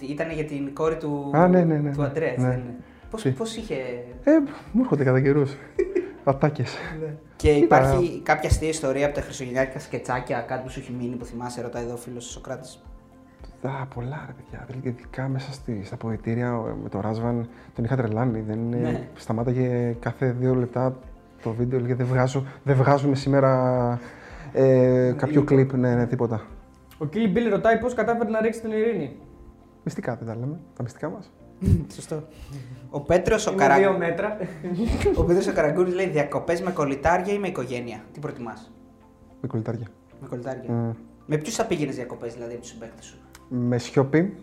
Ήταν για την κόρη του, Α, ναι, ναι, ναι, του ναι. Αντρέα, έτσι Ναι. δεν είναι. Πώς, Τι; πώς είχε. Ε, μου έρχονται κατά καιρούς. Ατάκες. Και υπάρχει κάποια αστεία ιστορία από τα χριστουγεννιάτικα σκετσάκια, κάτι που σου έχει μείνει που θυμάσαι, ρωτάει εδώ ο φίλος Σοκράτης. Α, πολλά ρε παιδιά. Δηλαδή, Ειδικά μέσα στη, στα ποετήρια ο- με το Ράσβαν τον είχα τρελάνει. Δεν, είναι- Ναι. Σταμάταγε κάθε δύο λεπτά το βίντεο. Λέγε δεν, βγάζω, δεν βγάζουμε σήμερα ε, κάποιο κλιπ. Ναι, ναι, τίποτα. Ο Κίλι Μπίλ ρωτάει πώς κατάφερε να ρίξει την ειρήνη. Μυστικά δεν τα λέμε. Τα μυστικά μας. Σωστό. Ο Πέτρος ο, Είναι Καρα... δύο μέτρα. ο, Πέτρος ο Καραγκούρης λέει διακοπές με κολλητάρια ή με οικογένεια; Τι προτιμάς; Με κολλητάρια. Με κολλητάρια. Μμ. Με ποιους θα πήγαινες διακοπές δηλαδή από τους συμπαίκτες σου; Με σιωπή.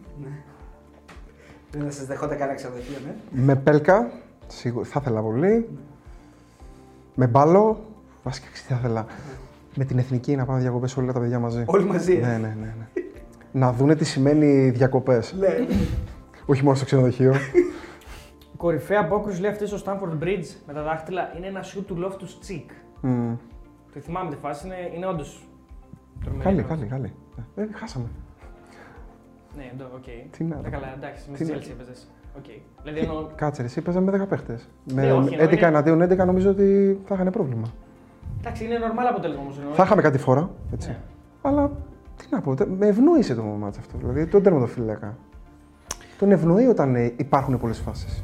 Δεν θα σας δεχόταν κανένα ξενοδοχείο, ναι. Με πέλκα. Σίγουρα θα ήθελα πολύ. Με μπάλο. Βασικά τι θα ήθελα. Με την εθνική να πάνε διακοπές όλα τα παιδιά μαζί. Όλοι μαζί. ε. Ναι, ναι, ναι. ναι. να δούνε τι σημαίνει διακοπές. Ναι. Όχι μόνο στο ξενοδοχείο. Κορυφαία απόκρουση λέει αυτή στο Stamford Bridge με τα δάχτυλα είναι ένα σουτ του Loftus Cheek. Μμ. Το θυμάμαι τη φάση, είναι, είναι όντως. Καλή, καλή, καλή. Ε, χάσαμε. Ναι, εντό, οκ. Τι να- Τα καλά, εντάξει, με τι τη να- Chelsea έπαιζες. Οκ. Δηλαδή εννοώ. Κάτσε, ρε, εσύ παίζαμε με 10 παίχτες. Ναι, Με όχι, εννοώ 11 είναι- εναντίον 11 νομίζω ότι θα είχαν πρόβλημα. Εντάξει, είναι normal αποτέλεσμα όμως. Θα είχαμε κάτι φορά, έτσι. Ναι. Αλλά τι να πω, τε- με ευνοήσε το μάτσο αυτό. Δηλαδή τον τερματοφύλακα. Τον ευνοεί όταν ε, υπάρχουν πολλές φάσεις.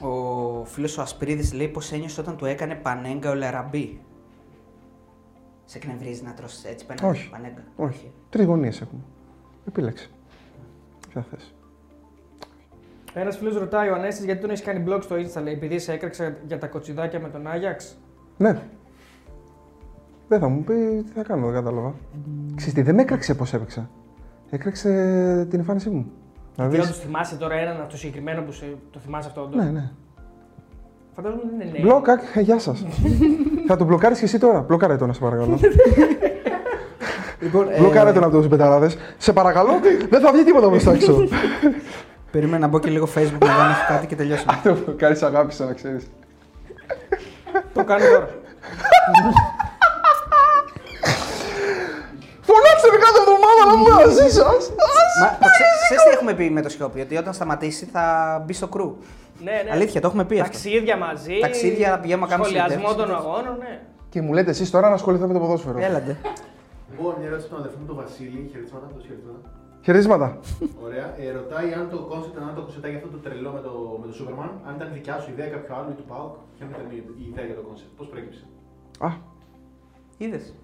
Ο φίλος ο Ασπρίδης λέει πώ ένιωσε όταν του έκανε πανέγκα ο Λεραμπή. Σε εκνευρίζει να τρώσει έτσι πέναντι Όχι. πανέγκα. Όχι. Τρεις γωνίες έχουμε. Επίλεξε. Ποια θες. Ένας φίλος ρωτάει ο Ανέστη γιατί τον έχεις κάνει blog στο Insta, λέει, επειδή σε έκραξα για τα κοτσιδάκια με τον Άγιαξ; Ναι. Δεν θα μου πει τι θα κάνω, δεν κατάλαβα. Ξέρεις τι, δεν με έκραξε πώς έπαιξα. Έκραξε την εμφάνισή μου. Να Τι δεις. όντως θυμάσαι τώρα έναν αυτό συγκεκριμένο που σε, το θυμάσαι αυτό όντως. Ναι, ναι. Φαντάζομαι δεν είναι νέο. Μπλόκα, ε, γεια σας. Θα τον μπλοκάρεις και εσύ τώρα. Μπλοκάρε τον, σε παρακαλώ. Λοιπόν, ε, Μπλοκάρε τον από τους πενταράδε. Σε παρακαλώ, δεν θα βγει τίποτα προ τα έξω. Περίμενα να μπω και λίγο Facebook να δω αν έχει κάτι και τελειώσαμε. Το μπλοκάρει αγάπη, να ξέρεις. Το κάνει τώρα. Φωνάξτε με κάθε εβδομάδα να είμαι μαζί σας. Μα το ξέ- ξέρεις τι έχουμε πει με το Σιώπη, ότι όταν σταματήσει θα μπει στο crew. ναι, ναι. Αλήθεια, το έχουμε πει αυτό. Ταξίδια μαζί. Ταξίδια, να πηγαίνουμε να κάνουμε Σχολιασμό των συνεντεύξεις. αγώνων, ναι. Και μου λέτε εσείς τώρα να ασχοληθώ με το ποδόσφαιρο. Έλα ντε. Λοιπόν, μια ερώτηση στον αδερφό μου τον Βασίλη. Χαιρετίσματα, το χαιρετίσματα. Χαιρετίσματα. Ωραία. Ε, ρωτάει αν το concept, αν το κονσεπτάκι αυτό το τρελό με το, με το Superman, αν ήταν δικιά σου ιδέα κάποιου άλλου ή του ΠΑΟΚ, ποια ήταν η, η ιδέα για το concept, πώς προέκυψε; Α, Είδες;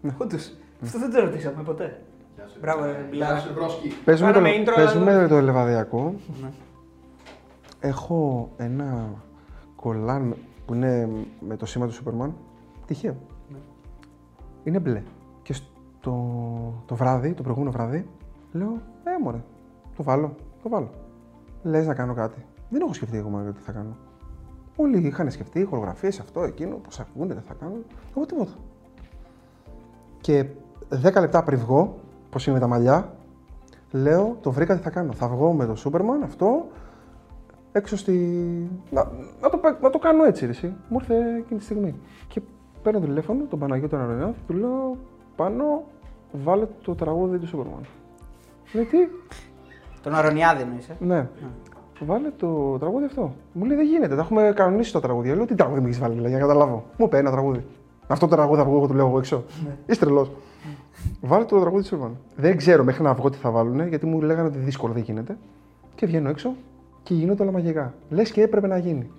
Ναι. Όντως. Αυτό δεν το ρωτήσαμε ποτέ. Γεια σου. Μπράβο, ρε, Γεια Μπιλάρα. σου, broski. παίζουμε το, Κάναμε intro, παίζουμε αλλά- το Λεβαδειακό. Ναι. Έχω ένα κολάν που είναι με το σήμα του Σούπερμαν. Τυχαίο. Ναι. Είναι μπλε. Και στο το βράδυ, το προηγούμενο βράδυ, λέω, ε, μωρέ, το βάλω, το βάλω. Λες να κάνω κάτι. Δεν έχω σκεφτεί ακόμα τι θα κάνω. Όλοι είχαν σκεφτεί χορογραφίες, αυτό, εκείνο, πώς ακούγονται, τι θα κάνουν. Εγώ τίποτα. Και 10 λεπτά πριν βγω, πώς είναι με τα μαλλιά, λέω, το βρήκα τι θα κάνω. Θα βγω με το Σούπερμαν, αυτό, έξω στη... Να, να, το, πα- να το κάνω έτσι, ρε, εσύ. Μου ήρθε εκείνη τη στιγμή. Και παίρνω το τηλέφωνο, τον Παναγιώτο τον Αρωνιάδη, του λέω, πάνω, βάλε το τραγούδι του Σούπερμαν. Λέει, τι, Τον Αρωνιάδη εννοείς, ε; ναι. Βάλε το τραγούδι αυτό. Μου λέει δεν γίνεται, τα έχουμε κανονίσει το τραγούδι. Λέω τι τραγούδι μου έχεις βάλει, δηλαδή, για να καταλάβω. Μου είπε ένα τραγούδι. Αυτό το τραγούδι θα βγω, εγώ του λέω εγώ έξω. Είσαι τρελός. Βάλε το τραγούδι τη Σουρβάν. Δεν ξέρω μέχρι να βγω τι θα βάλουν, γιατί μου λέγανε ότι δύσκολο δεν γίνεται. Και βγαίνω έξω και γίνονται όλα μαγικά. Λες και έπρεπε να γίνει.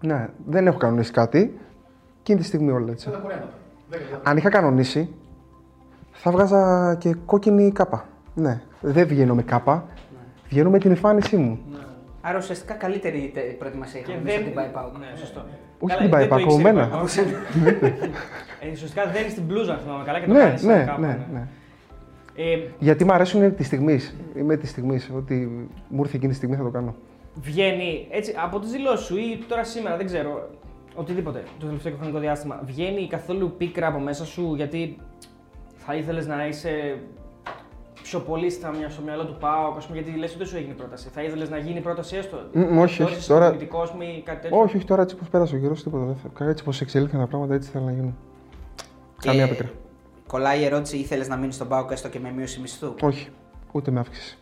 Ναι, δεν έχω κανονίσει κάτι. Εκείνη τη στιγμή όλα έτσι. Σαν τα κουρέματα. Δέκα λεπτά. Αν είχα κανονίσει, θα βγάζα και κόκκινη κάπα. Ναι, δεν βγαίνω με κάπα. Βγαίνω με την εμφάνισή μου. Άρα ουσιαστικά καλύτερη τε- προετοιμασία Και είχαμε δεν. δεν... την πάει πάω. Ναι, σωστό. Όχι Καλά, την πάει δεν το πάω, από ήξερε μένα. η Πάο. Ε, Ουσιαστικά δεν είναι την μπλούζα, αν θυμάμαι καλά, και το Ναι, κάνεις σαν ναι, κάπου, ναι, ναι. Ε, Γιατί μου αρέσουν της στιγμής. Είμαι της στιγμής. Ότι μου ήρθε εκείνη τη στιγμή θα το κάνω. βγαίνει έτσι από τις δηλώσεις σου ή τώρα σήμερα, δεν ξέρω, οτιδήποτε το τελευταίο χρονικό διάστημα, βγαίνει καθόλου πίκρα από μέσα σου γιατί θα ήθελες να είσαι πιο πολύ στα, μια- στο μυαλό του ΠΑΟΚ, ας πούμε, γιατί λες ότι δεν σου έγινε πρόταση. Θα ήθελες να γίνει πρόταση έστω; Μμ, όχι, Δώσεις όχι, τώρα- πολιτικός, ας πούμε, ή κάτι τέτοιο; Όχι, όχι τώρα έτσι πώ πέρασε ο καιρός, τίποτα. Δεν θα... Έτσι πώ εξελίχθηκαν τα πράγματα, έτσι θέλω να γίνουν. Καμία πίκρα. Κολλάει η ερώτηση, ήθελες να μείνεις στον Πάοκ έστω και με μείωση μισθού; Όχι. Ούτε με αύξηση.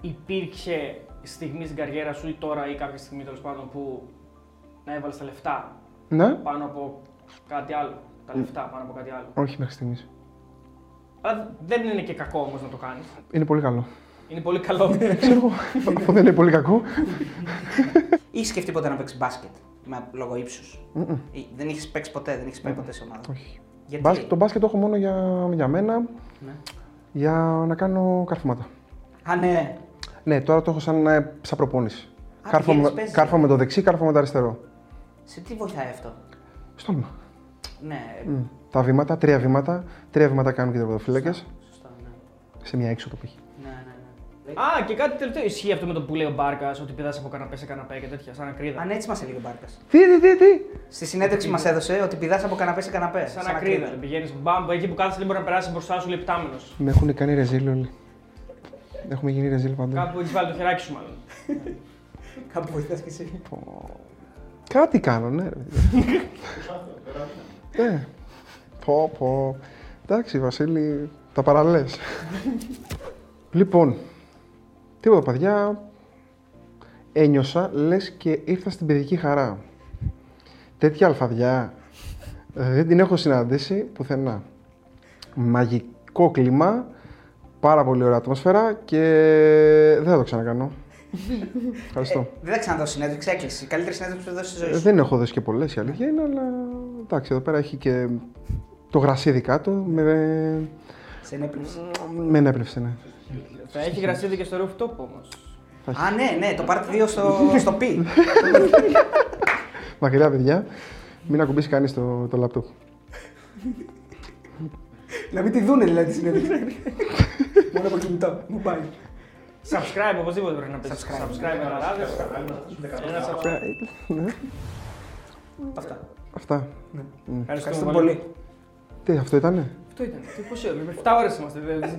Υπήρχε στιγμή στην καριέρα σου ή τώρα ή κάποια στιγμή τέλος πάντων που να έβαλες τα λεφτά Ναι, πάνω από κάτι άλλο. Τα λεφτά πάνω από κάτι άλλο. όχι μέχρι στιγμής. Αλλά δεν είναι και κακό όμως να το κάνεις. Είναι πολύ καλό. Είναι πολύ καλό. Ξέρω εγώ, αυτό δεν είναι πολύ κακό. Ή σκεφτεί ποτέ να παίξει μπάσκετ με, λόγω ύψους; Δεν έχει παίξει ποτέ, δεν έχει πάει ποτέ σε ομάδα; Όχι. Γιατί; Μπάσκετ, το μπάσκετ το έχω μόνο για, για μένα, Ναι. για να κάνω καρφώματα. Α, ναι. Ναι, τώρα το έχω σαν, ε, σαν προπόνηση. Α, Κάρφω, πηγαίνεις, με, παίζεις. κάρφω με το δεξί, κάρφω με το αριστερό. Σε τι βοηθάει αυτό; Στόλμα. Ναι, Μμ. Τα βήματα, τρία βήματα. Τρία βήματα κάνουν και τερματοφύλακε. σωστά, ναι. Σε μια έξοδο π.χ. Ναι, ναι, ναι. Α, και κάτι τελευταίο. Ισχύει αυτό με το που λέει ο Μπάρκας, ότι πηδά από καναπές σε καναπέ και τέτοια, σαν ακρίδα. Αν έτσι μας έλεγε ο Μπάρκας. Τι, τι, τι, τι; Στη συνέντευξη μας έδωσε ότι πηδάς από καναπές σε καναπές. Σαν ακρίδα. Πηγαίνεις μπαμπ, εκεί που κάθεσαι δεν μπορεί να περάσει μπροστά σου λεπτάμενος. Με έχουν κάνει ρεζίλ όλοι. Έχουμε γίνει ρεζίλ παντού. Κάπου έχει βάλει το χεράκι σου μάλλον. Κάπου βοηθάς κι εσύ. Κάτι κάνω, ναι. ρε. Ναι. Πω, πω. Εντάξει, Βασίλη, τα παραλές. λοιπόν, τίποτα, παιδιά. Ένιωσα, λες και ήρθα στην παιδική χαρά. Τέτοια αλφαδιά ε, δεν την έχω συναντήσει πουθενά. Μαγικό κλίμα, πάρα πολύ ωραία ατμόσφαιρα και δεν θα το ξανακάνω. Ευχαριστώ. Δεν θα ξαναδώ συνέντευξη, έκλεισε. Η καλύτερη συνέντευξη που θα δώσει στη ζωή Ε, σου. Δεν έχω δώσει και πολλές η αλήθεια είναι, αλλά εντάξει, εδώ πέρα έχει και το γρασίδι κάτω με, Σε ενέπνευση. με ενέπνευση, ναι. Θα έχει γρασίδι και στο rooftop όμως. Α, ναι, ναι, το part 2 στο, στο πι. Μακριά, παιδιά, μην ακουμπήσει κανείς το, το λάπτοπ. να μην τη δούνε δηλαδή τη συνέντευξη. Μόνο από κινητό. Μου πάει. Subscribe οπωσδήποτε πρέπει να πεις. Subscribe, subscribe μεταδάδες. Ένα subscribe. Ναι. Αυτά. Αυτά. Ευχαριστούμε Ευχαριστούμε πολύ. πολύ. Τι, αυτό ήτανε; Αυτό ήταν. Τι πόση ώρα, 7 ώρες είμαστε. δεν-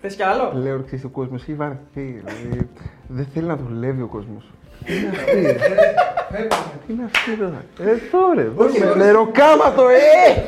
Θες κι άλλο; Λέω ξέρεις, ο κόσμος έχει βαρεθεί. Δηλαδή, δεν θέλει να δουλεύει ο κόσμος. Είναι αυτή. ρε. Είναι αυτή τώρα. Ε, τώρα. Νεροκάματο, ε!